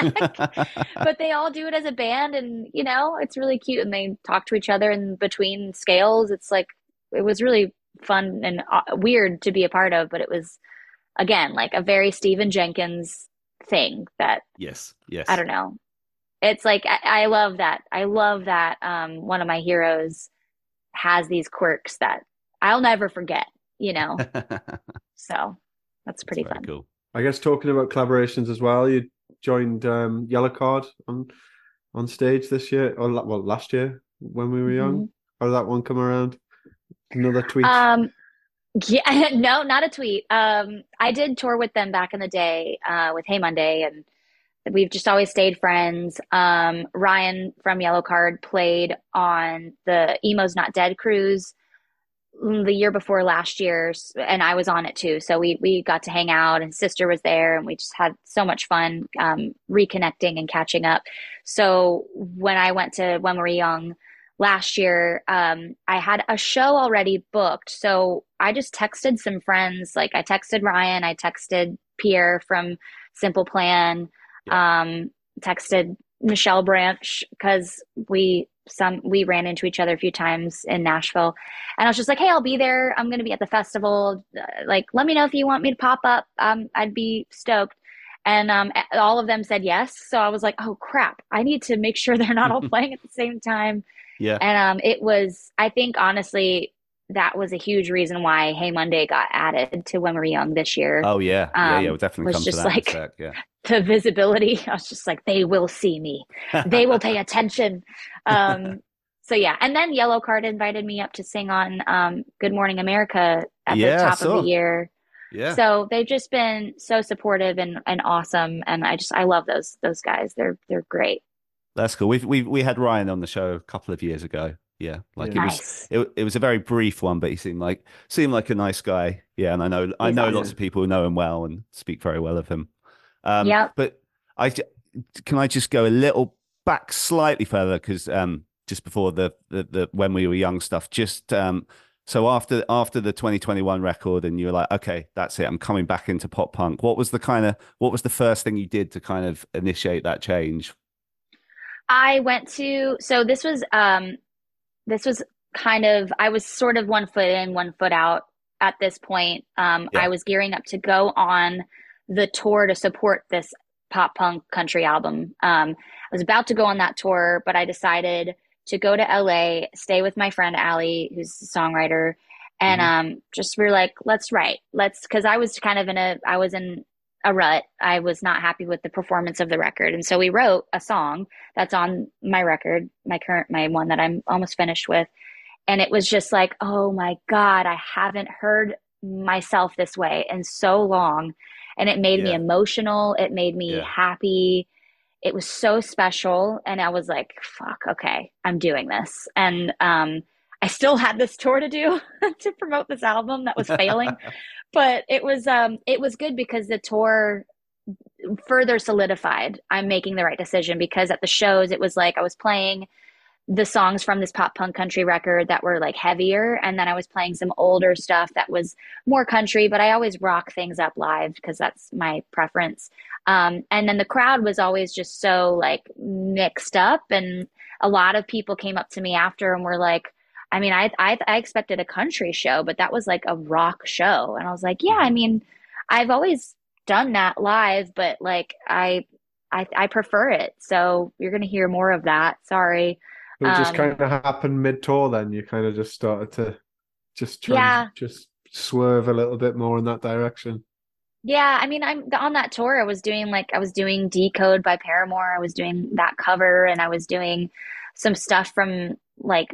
What the heck? but they all do it as a band and, you know, it's really cute. And they talk to each other in between scales. It's like, it was really fun and uh, weird to be a part of, but it was, again, like a very Stephan Jenkins thing that yes, yes. I don't know. It's like I, I love that. I love that um, one of my heroes has these quirks that I'll never forget. You know, so that's pretty Very fun. cool. I guess talking about collaborations as well, you joined um, Yellowcard on on stage this year, or well, last year when we were young. How did that one come around? Another tweet. Um, yeah, no, not a tweet. Um, I did tour with them back in the day uh, with Hey Monday, and we've just always stayed friends. Um, Ryan from Yellowcard played on the Emo's Not Dead cruise the year before last year, s- and I was on it too. So we we got to hang out, and Sister was there, and we just had so much fun um, reconnecting and catching up. So when I went to When We Were Young last year, um, I had a show already booked. So I just texted some friends. Like I texted Ryan, I texted Pierre from Simple Plan, um, texted Michelle Branch because we some we ran into each other a few times in Nashville, and I was just like, "Hey, I'll be there. I'm going to be at the festival. Uh, Like, let me know if you want me to pop up. Um, I'd be stoked." And um, all of them said yes. So I was like, "Oh crap! I need to make sure they're not all playing at the same time." Yeah. And um, it was, I think, honestly, that was a huge reason why Hey Monday got added to When We Were Young this year. Oh yeah, yeah, yeah. Um, We'll definitely was come to just that like- in a sec. Yeah. The visibility, I was just like, they will see me. They will pay attention. Um, so yeah, and then Yellowcard invited me up to sing on um, Good Morning America at Yeah, the top of the year. yeah. So they've just been so supportive and, and awesome, and I just I love those those guys. They're they're great. That's cool. We've we we had Ryan on the show a couple of years ago. Yeah, like Yeah. it was it, it was a very brief one, but he seemed like seemed like a nice guy. Yeah, and I know I know lots of people who know him well and speak very well of him. Um, Yep. But I can I just go a little back slightly further because um, just before the, the the when we were young stuff, just um, so after after the 2021 record, and you were like, okay, that's it, I'm coming back into pop punk. What was the kind of what was the first thing you did to kind of initiate that change? I went to so this was um this was kind of I was sort of one foot in, one foot out at this point. Um Yeah. I was gearing up to go on the tour to support this pop punk country album. Um I was about to go on that tour, but I decided to go to LA, stay with my friend Allie, who's a songwriter, and um just we are like, let's write. Let's because I was kind of in a I was in a rut. I was not happy with the performance of the record. And so we wrote a song that's on my record, my current, my one that I'm almost finished with. And it was just like, oh my God, I haven't heard myself this way in so long. And it made me emotional. It made me Yeah. happy. It was so special. And I was like, fuck, okay, I'm doing this. And um, I still had this tour to do to promote this album that was failing but it was um it was good because the tour further solidified I'm making the right decision because at the shows it was like I was playing the songs from this pop punk country record that were like heavier and then I was playing some older stuff that was more country but I always rock things up live because that's my preference. Um and then the crowd was always just so like mixed up and a lot of people came up to me after and were like I mean, I, I I expected a country show, but that was like a rock show, and I was like, yeah, I mean, I've always done that live, but like I I I prefer it. So you're gonna hear more of that. Sorry. it just um, kind of happened mid tour. Then you kind of just started to just trans- Yeah. just swerve a little bit more in that direction. Yeah, I mean, I'm on that tour. I was doing like I was doing Decode by Paramore. I was doing that cover, and I was doing some stuff from like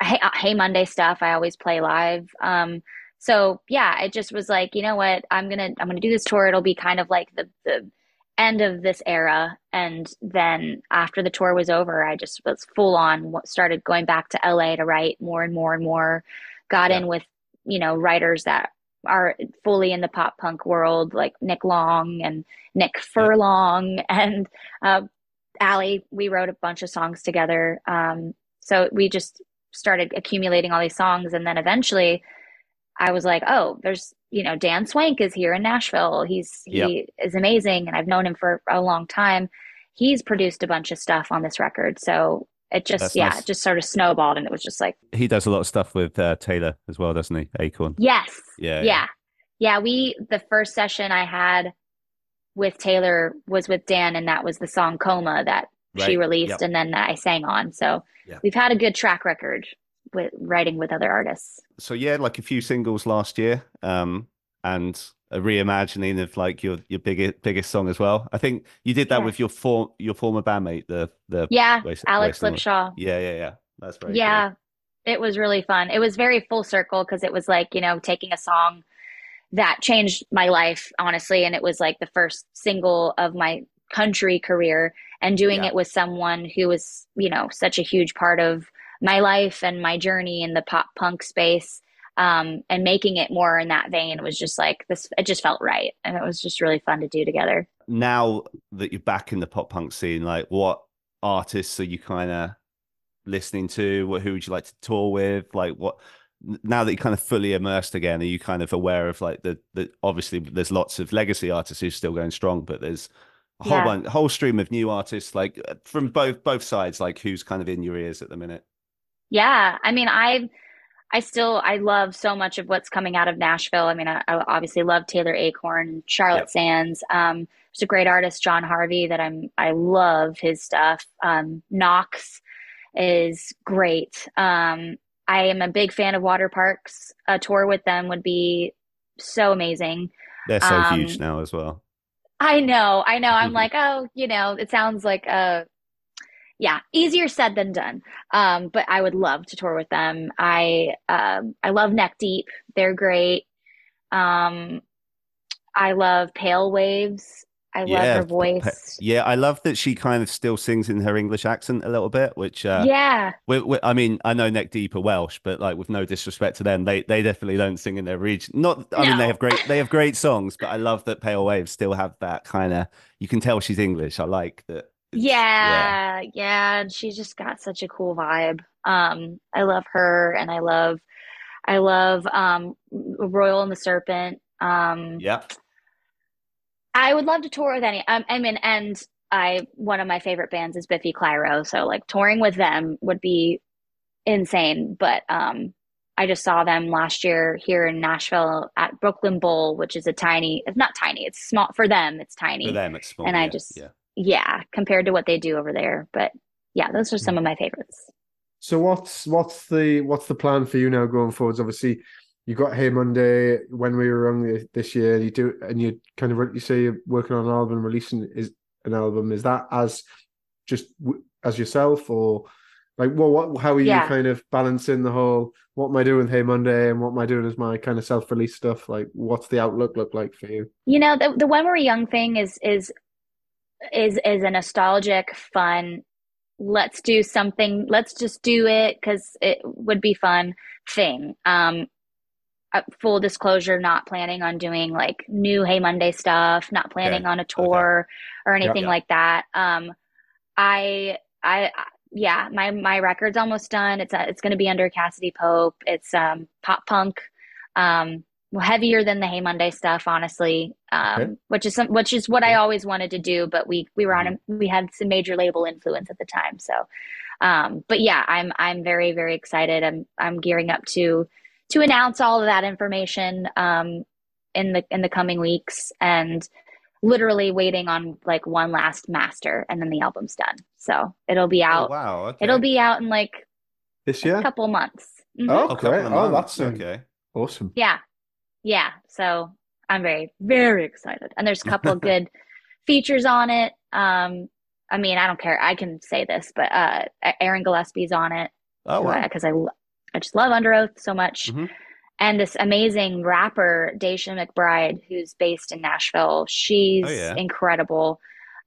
Hey, uh, hey Monday stuff. I always play live. Um, so yeah, it just was like, you know what? I'm gonna I'm gonna do this tour. It'll be kind of like the the end of this era and then after the tour was over i just was full on started going back to la to write more and more and more got yeah. in with you know writers that are fully in the pop punk world like nick long and nick furlong yeah. and uh, ali we wrote a bunch of songs together um, so we just started accumulating all these songs and then eventually I was like, oh, there's, you know, Dan Swank is here in Nashville. He's, yep. he is amazing. And I've known him for a long time. He's produced a bunch of stuff on this record. So it just, That's yeah, nice. it just sort of snowballed. And it was just like, he does a lot of stuff with uh, Taylor as well, doesn't he? Acorn. Yes. Yeah, yeah. Yeah. Yeah. We, the first session I had with Taylor was with Dan, and that was the song Coma that right. she released yep. and then I sang on. So yeah. we've had a good track record with writing with other artists. So yeah, like a few singles last year, um, and a reimagining of like your your biggest biggest song as well. I think you did that yeah. with your form your former bandmate, the the yeah Alex Lipshaw. Yeah, yeah, yeah. That's very yeah. Cool. It was really fun. It was very full circle because it was like you know taking a song that changed my life honestly, and it was like the first single of my country career and doing yeah. it with someone who was you know such a huge part of my life and my journey in the pop punk space um, and making it more in that vein was just like this it just felt right and it was just really fun to do together. Now that you're back in the pop punk scene like what artists are you kind of listening to? What who would you like to tour with? Like what now that you're kind of fully immersed again are you kind of aware of like the, the obviously there's lots of legacy artists who are still going strong but there's a whole yeah. one whole stream of new artists like from both both sides like who's kind of in your ears at the minute yeah, I mean, I I still I love so much of what's coming out of Nashville. I mean, I, I obviously love Taylor Acorn, Charlotte yep. Sands. Um, there's a great artist, John Harvey, that I'm I love his stuff. Um, Knox is great. Um, I am a big fan of Waterparks. A tour with them would be so amazing. They're so um, huge now as well. I know, I know. I'm like, oh, you know, it sounds like a yeah, easier said than done. Um, but I would love to tour with them. I um, I love Neck Deep. They're great. Um, I love Pale Waves. I yeah, love her voice. Yeah, I love that she kind of still sings in her English accent a little bit, which uh, yeah. We, we, I mean, I know Neck Deep are Welsh, but like with no disrespect to them, they they definitely don't sing in their region. Not, I no. mean, they have great they have great songs, but I love that Pale Waves still have that kind of. You can tell she's English. I like that yeah, yeah, yeah, and she just got such a cool vibe. Um, I love her, and I love, I love um, Royal and the Serpent. Um, yeah, I would love to tour with any. Um, I mean, and I one of my favorite bands is Biffy Clyro, so like touring with them would be insane. But um, I just saw them last year here in Nashville at Brooklyn Bowl, which is a tiny. It's not tiny. It's small for them. It's tiny. For them, it's small. And yeah, I just yeah yeah, compared to what they do over there. But yeah, those are some of my favorites. So what's what's the what's the plan for you now going forwards? Obviously, you got Hey Monday when we were young this year. You do and you kind of you say you're working on an album, releasing is an album. Is that as just as yourself or like well what how are you kind of balancing the whole what am i doing with hey monday and what am i doing as my kind of self-release stuff like what's the outlook look like for you you know the, the when we're young thing is is is is a nostalgic, fun. Let's do something. Let's just do it because it would be fun thing. Um, full disclosure, not planning on doing like new Hey Monday stuff. Not planning okay. on a tour okay. or anything yep. like that. Um, I I yeah, my my record's almost done. It's a, uh, it's going to be under Cassadee Pope. It's um pop punk. Um, heavier than the Hey Monday stuff, honestly, um, okay. which is some, which is what I always wanted to do. But we we were on a, mm-hmm. we had some major label influence at the time, so. Um, but yeah, I'm I'm very very excited. I'm I'm gearing up to to announce all of that information um, in the in the coming weeks, and literally waiting on like one last master, and then the album's done. So it'll be oh, out. Oh, wow, okay. it'll be out in like this year, a couple months. Mm-hmm. Oh, okay. Oh, that's okay. Awesome. Yeah, yeah, so I'm very, very excited. And there's a couple of good features on it. Um, I mean, I don't care. I can say this, but uh, Aaron Gillespie's on it. Oh, wow. Because I, I just love Underoath so much. Mm-hmm. and this amazing rapper Daisha McBride, who's based in Nashville. She's Oh, yeah. incredible.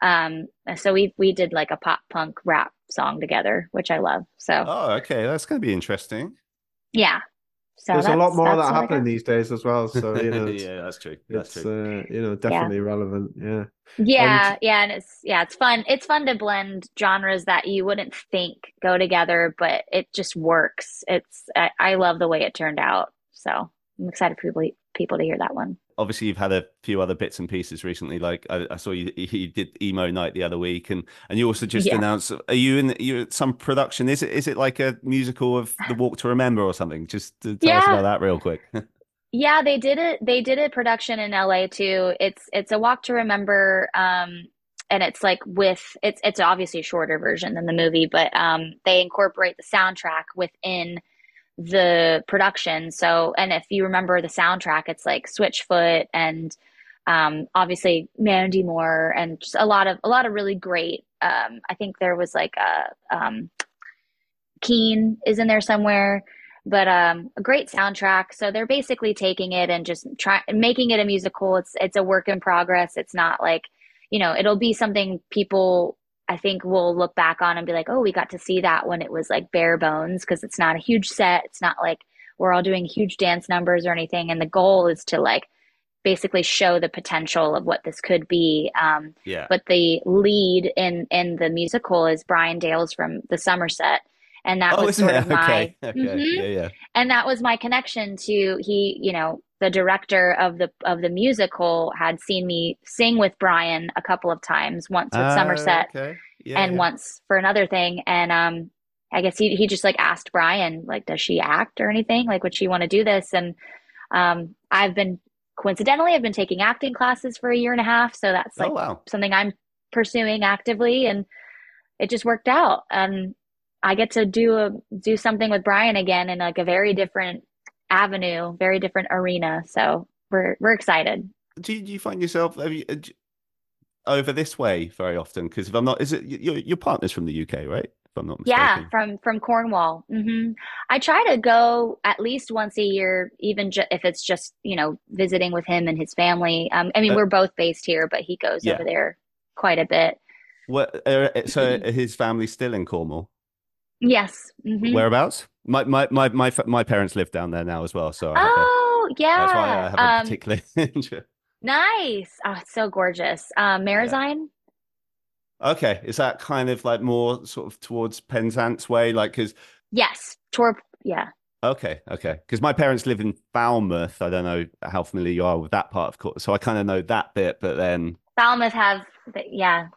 Um, so we we did like a pop punk rap song together, which I love. So Oh, okay. That's going to be interesting. yeah, so There's a lot more of that happening these days as well. So you know, yeah, that's true. That's it's true. uh, you know definitely relevant. Yeah. Yeah, yeah, and it's yeah, it's fun. It's fun to blend genres that you wouldn't think go together, but it just works. It's I, I love the way it turned out. So I'm excited for people people to hear that one. Obviously, you've had a few other bits and pieces recently. Like I, I saw you, you did emo night the other week, and and you also just Yeah. announced. Are you in you some production? Is it is it like a musical of the Walk to Remember or something? Just to tell us about that real quick. Yeah, they did it. They did a production in LA too. It's it's a walk to remember, um, and it's like with it's it's obviously a shorter version than the movie, but um, they incorporate the soundtrack within the production. So, and if you remember the soundtrack, it's like Switchfoot and um, obviously Mandy Moore and just a lot of a lot of really great. Um, I think there was like a um, Keen is in there somewhere but um, a great soundtrack. So they're basically taking it and just trying making it a musical. It's it's a work in progress. It's not like you know it'll be something people I think we'll look back on and be like, oh, we got to see that when it was like bare bones because it's not a huge set. It's not like we're all doing huge dance numbers or anything. And the goal is to like basically show the potential of what this could be. Um, yeah. but the lead in in the musical is Brian Dales from the Summer Set. And that oh, was sort of my Okay. Okay. Mhm Yeah. Yeah. and that was my connection to he you know the director of the of the musical had seen me sing with brian a couple of times once with Ah, Summer Set Okay. Yeah. and yeah. once for another thing and um i guess he, he just like asked brian like does she act or anything like would she want to do this and um i've been coincidentally i've been taking acting classes for a year and a half so that's like oh wow. something i'm pursuing actively and it just worked out and i get to do a do something with brian again in like a very different avenue very different arena so we're we're excited Do you, do you find yourself you, uh, over this way very often? Because if I'm not, is it your your partner's from the UK, right? If I'm not mistaken. yeah from from cornwall hmm i try to go at least once a year even ju- if it's just you know visiting with him and his family um i mean Uh, we're both based here but he goes Yeah. over there quite a bit What, uh, so his family's still in Cornwall. yes hmm Whereabouts? My my my my my parents live down there now as well, so have a, oh yeah that's why I have a um particular interest. Nice. Oh, it's so gorgeous. Um, Marazion? Okay, is that kind of like more sort of towards Penzance way? Like, because Yes. Torp. Yeah. okay, okay, because my parents live in Falmouth. I don't know how familiar you are with that part of course, so I kind of know that bit. But then, Falmouth have, yeah.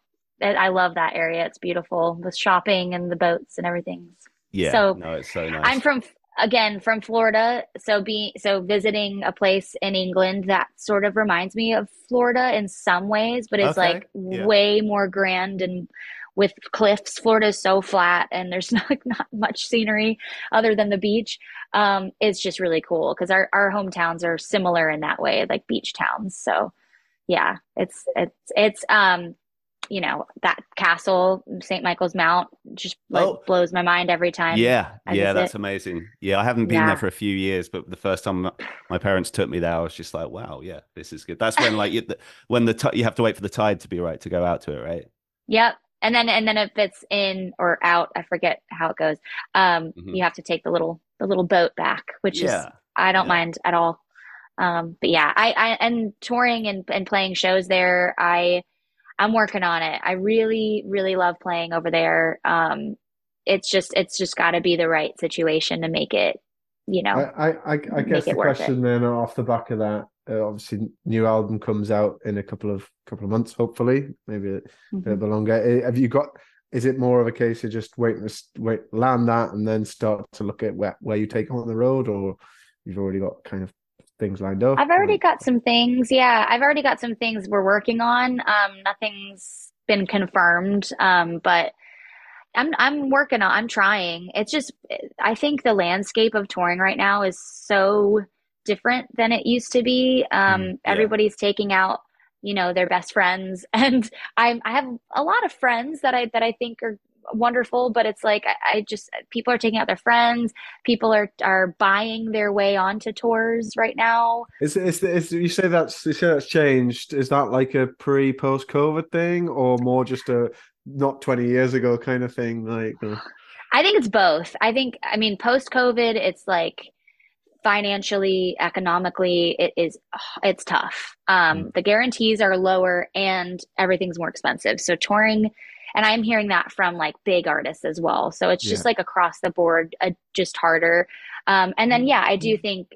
I I love that area. It's beautiful with shopping and the boats and everything. Yeah, So, no, it's so nice. I'm from, again, from Florida. So being, so visiting a place in England that sort of reminds me of Florida in some ways, but it's Okay, like yeah. way more grand and with cliffs. Florida is so flat and there's not, not much scenery other than the beach. Um, it's just really cool because our, our hometowns are similar in that way, like beach towns. So yeah, it's, it's, it's, um, you know, that castle, St. Michael's Mount, just like Oh. blows my mind every time. yeah, yeah, that's amazing. Yeah, I haven't been Yeah. there for a few years, but the first time my parents took me there, I was just like, wow, yeah, this is good. That's when like you, when the ti- you have to wait for the tide to be right to go out to it, right? Yep. And then and then if it's in or out, I forget how it goes. Um, Mhm. you have to take the little the little boat back, which is I don't yeah. mind at all. Um, but yeah, I, I and touring and, and playing shows there, I I'm working on it. I really, really love playing over there. Um, it's just it's just gotta be the right situation to make it, you know. I, I, I, I guess the question then off the back of that, uh, obviously, new album comes out in a couple of couple of months, hopefully, maybe a Mhm. bit longer. Uh, Have you got? Is it more of a case of just waiting to wait, land that, and then start to look at where, where you take on the road, or you've already got kind of things lined up? I've already got some things. Yeah, I've already got some things we're working on. Um, nothing's been confirmed. Um, but I'm I'm working on. I'm trying. It's just I think the landscape of touring right now is so different than it used to be. Um, Mm, yeah. everybody's taking out you know their best friends, and I I have a lot of friends that I that I think are wonderful, but it's like I, I just people are taking out their friends. People are are buying their way onto tours right now. Is is, is you say that's you say that's changed? Is that like a pre post COVID thing, or more just a not twenty years ago kind of thing? Like, uh... I think it's both. I think I mean post COVID, it's like financially, economically, it is it's tough. Um, mm. The guarantees are lower and everything's more expensive. So touring and i'm hearing that from like big artists as well. So it's just yeah. like across the board uh, just harder. Um, and then yeah i do mm-hmm. think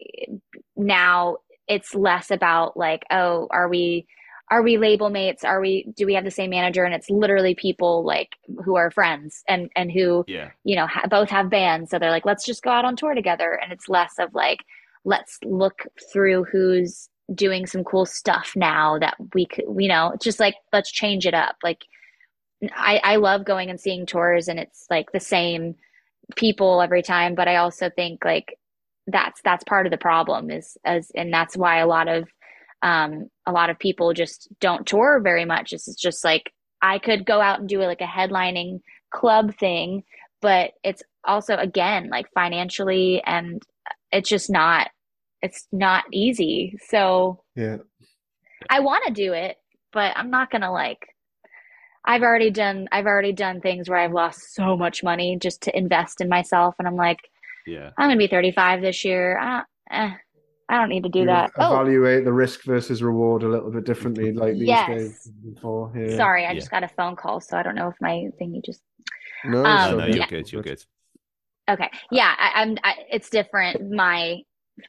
now it's less about like oh are we are we label mates? Are we do we have the same manager? And it's literally people like who are friends and and who yeah. you know ha- both have bands. So they're like let's just go out on tour together. And it's less of like let's look through who's doing some cool stuff now that we could you know just like let's change it up. Like I, I love going and seeing tours and it's like the same people every time but i also think like that's that's part of the problem is as and that's why a lot of um a lot of people just don't tour very much. It's just like i could go out and do like a headlining club thing but it's also again like financially and it's just not it's not easy. So yeah. I want to do it but i'm not gonna like I've already done I've already done things where I've lost so much money just to invest in myself, and I'm like, yeah, I'm gonna be 35 this year. I, eh, I don't need to do you that. Oh. Evaluate oh. the risk versus reward a little bit differently, like these yes. days before. Yeah. Sorry, I yeah. just got a phone call, so I don't know if my thingy just. No, um, no, you're yeah. good. You're good. Okay, yeah, I, am It's different. My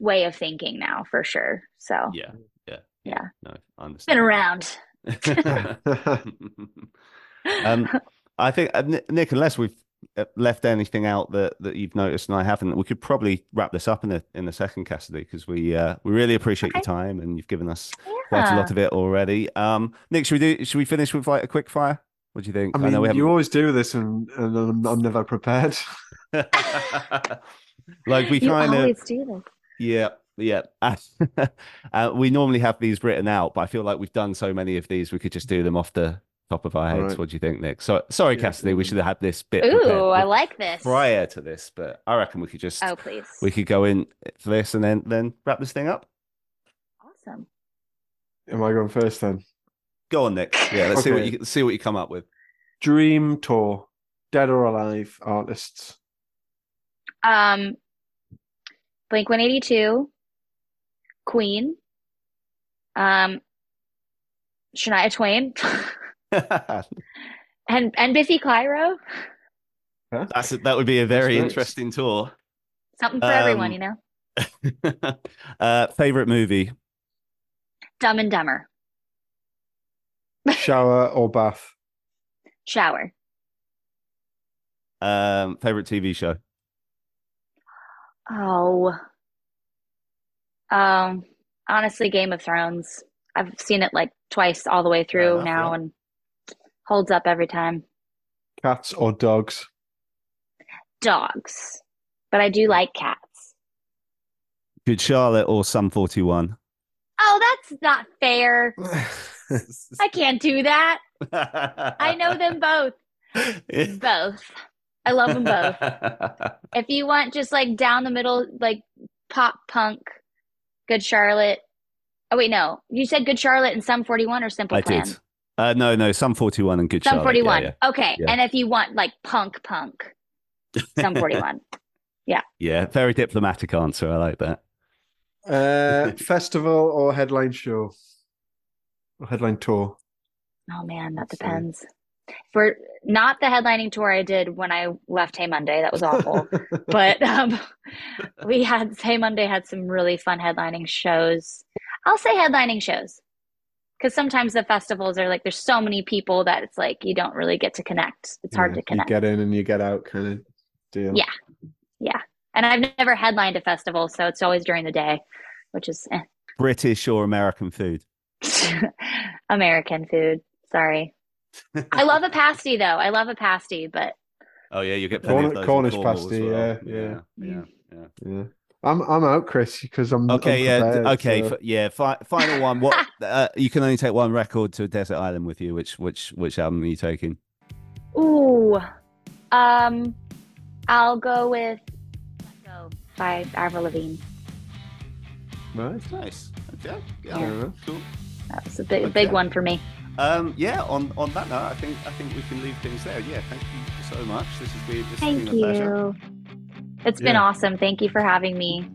way of thinking now, for sure. So. Yeah. Yeah. Yeah. No, I understand. Been around. um, I think uh, Nick, unless we've uh, left anything out that, that you've noticed and I haven't, we could probably wrap this up in the in the second Cassadee because we uh, we really appreciate okay. your time and you've given us yeah. quite a lot of it already. Um, Nick, should we do? Should we finish with like a quick fire? What do you think? I mean, I know you always do this, and, and I'm, I'm never prepared. like we kind of do this. Yeah, yeah. uh, we normally have these written out, but I feel like we've done so many of these, we could just do them off the top of our heads. Right. What do you think, Nick? So sorry, yeah, Cassadee, we should have had this bit. Ooh, I like this. Prior to this, but I reckon we could just. Oh, please. We could go in for this and then then wrap this thing up. Awesome. Am I going first then? Go on, Nick. Yeah, let's okay. see what you see what you come up with. Dream tour, dead or alive artists. Um, Blink One Eighty Two, Queen, um, Shania Twain. and and Biffy Clyro. Huh? That's that would be a very interesting tour. Something for um, everyone, you know. uh, favorite movie? Dumb and Dumber. Shower or bath? Shower. Um, favorite TV show? Oh. Um, honestly, Game of Thrones. I've seen it like twice all the way through now, and holds up every time. Cats or dogs? Dogs, but I do like cats. Good Charlotte or Sum 41? Oh, that's not fair. I can't do that. I know them both. both. I love them both. if you want just like down the middle, like pop punk, Good Charlotte. Oh wait, no. You said Good Charlotte and Sum 41 or Simple I Plan? Did. Uh, no, no, Sum 41 and Good Charlotte. Sum Charlotte. 41. Yeah, yeah. Okay. Yeah. And if you want like punk punk, Sum 41. Yeah. Yeah, very diplomatic answer. I like that. Uh, festival or headline show? Or headline tour? Oh man, that depends. For not the headlining tour I did when I left Hey Monday, that was awful. but um, we had Hey Monday had some really fun headlining shows. I'll say headlining shows because sometimes the festivals are like there's so many people that it's like you don't really get to connect. It's hard to connect. You get in and you get out kind of deal. Yeah, yeah. And I've never headlined a festival, so it's always during the day, which is eh. British or American food. American food. Sorry. I love a pasty though. I love a pasty, but oh yeah, you get plenty Corn- Cornish pasty. Well. Yeah, yeah, yeah, yeah, yeah. I'm I'm out, Chris, because I'm okay. I'm yeah, okay, so. F- yeah. Fi- final one. What uh, you can only take one record to a desert island with you. Which which which album are you taking? Ooh, Um, I'll go with Let Go by Avril Lavigne. Right. Nice. Okay. Yeah. Yeah. Cool. That was a big, big one for me. Um, yeah. On on that note, I think I think we can leave things there. Yeah. Thank you so much. This has been this has Thank been a pleasure. you. It's been awesome. Thank you for having me.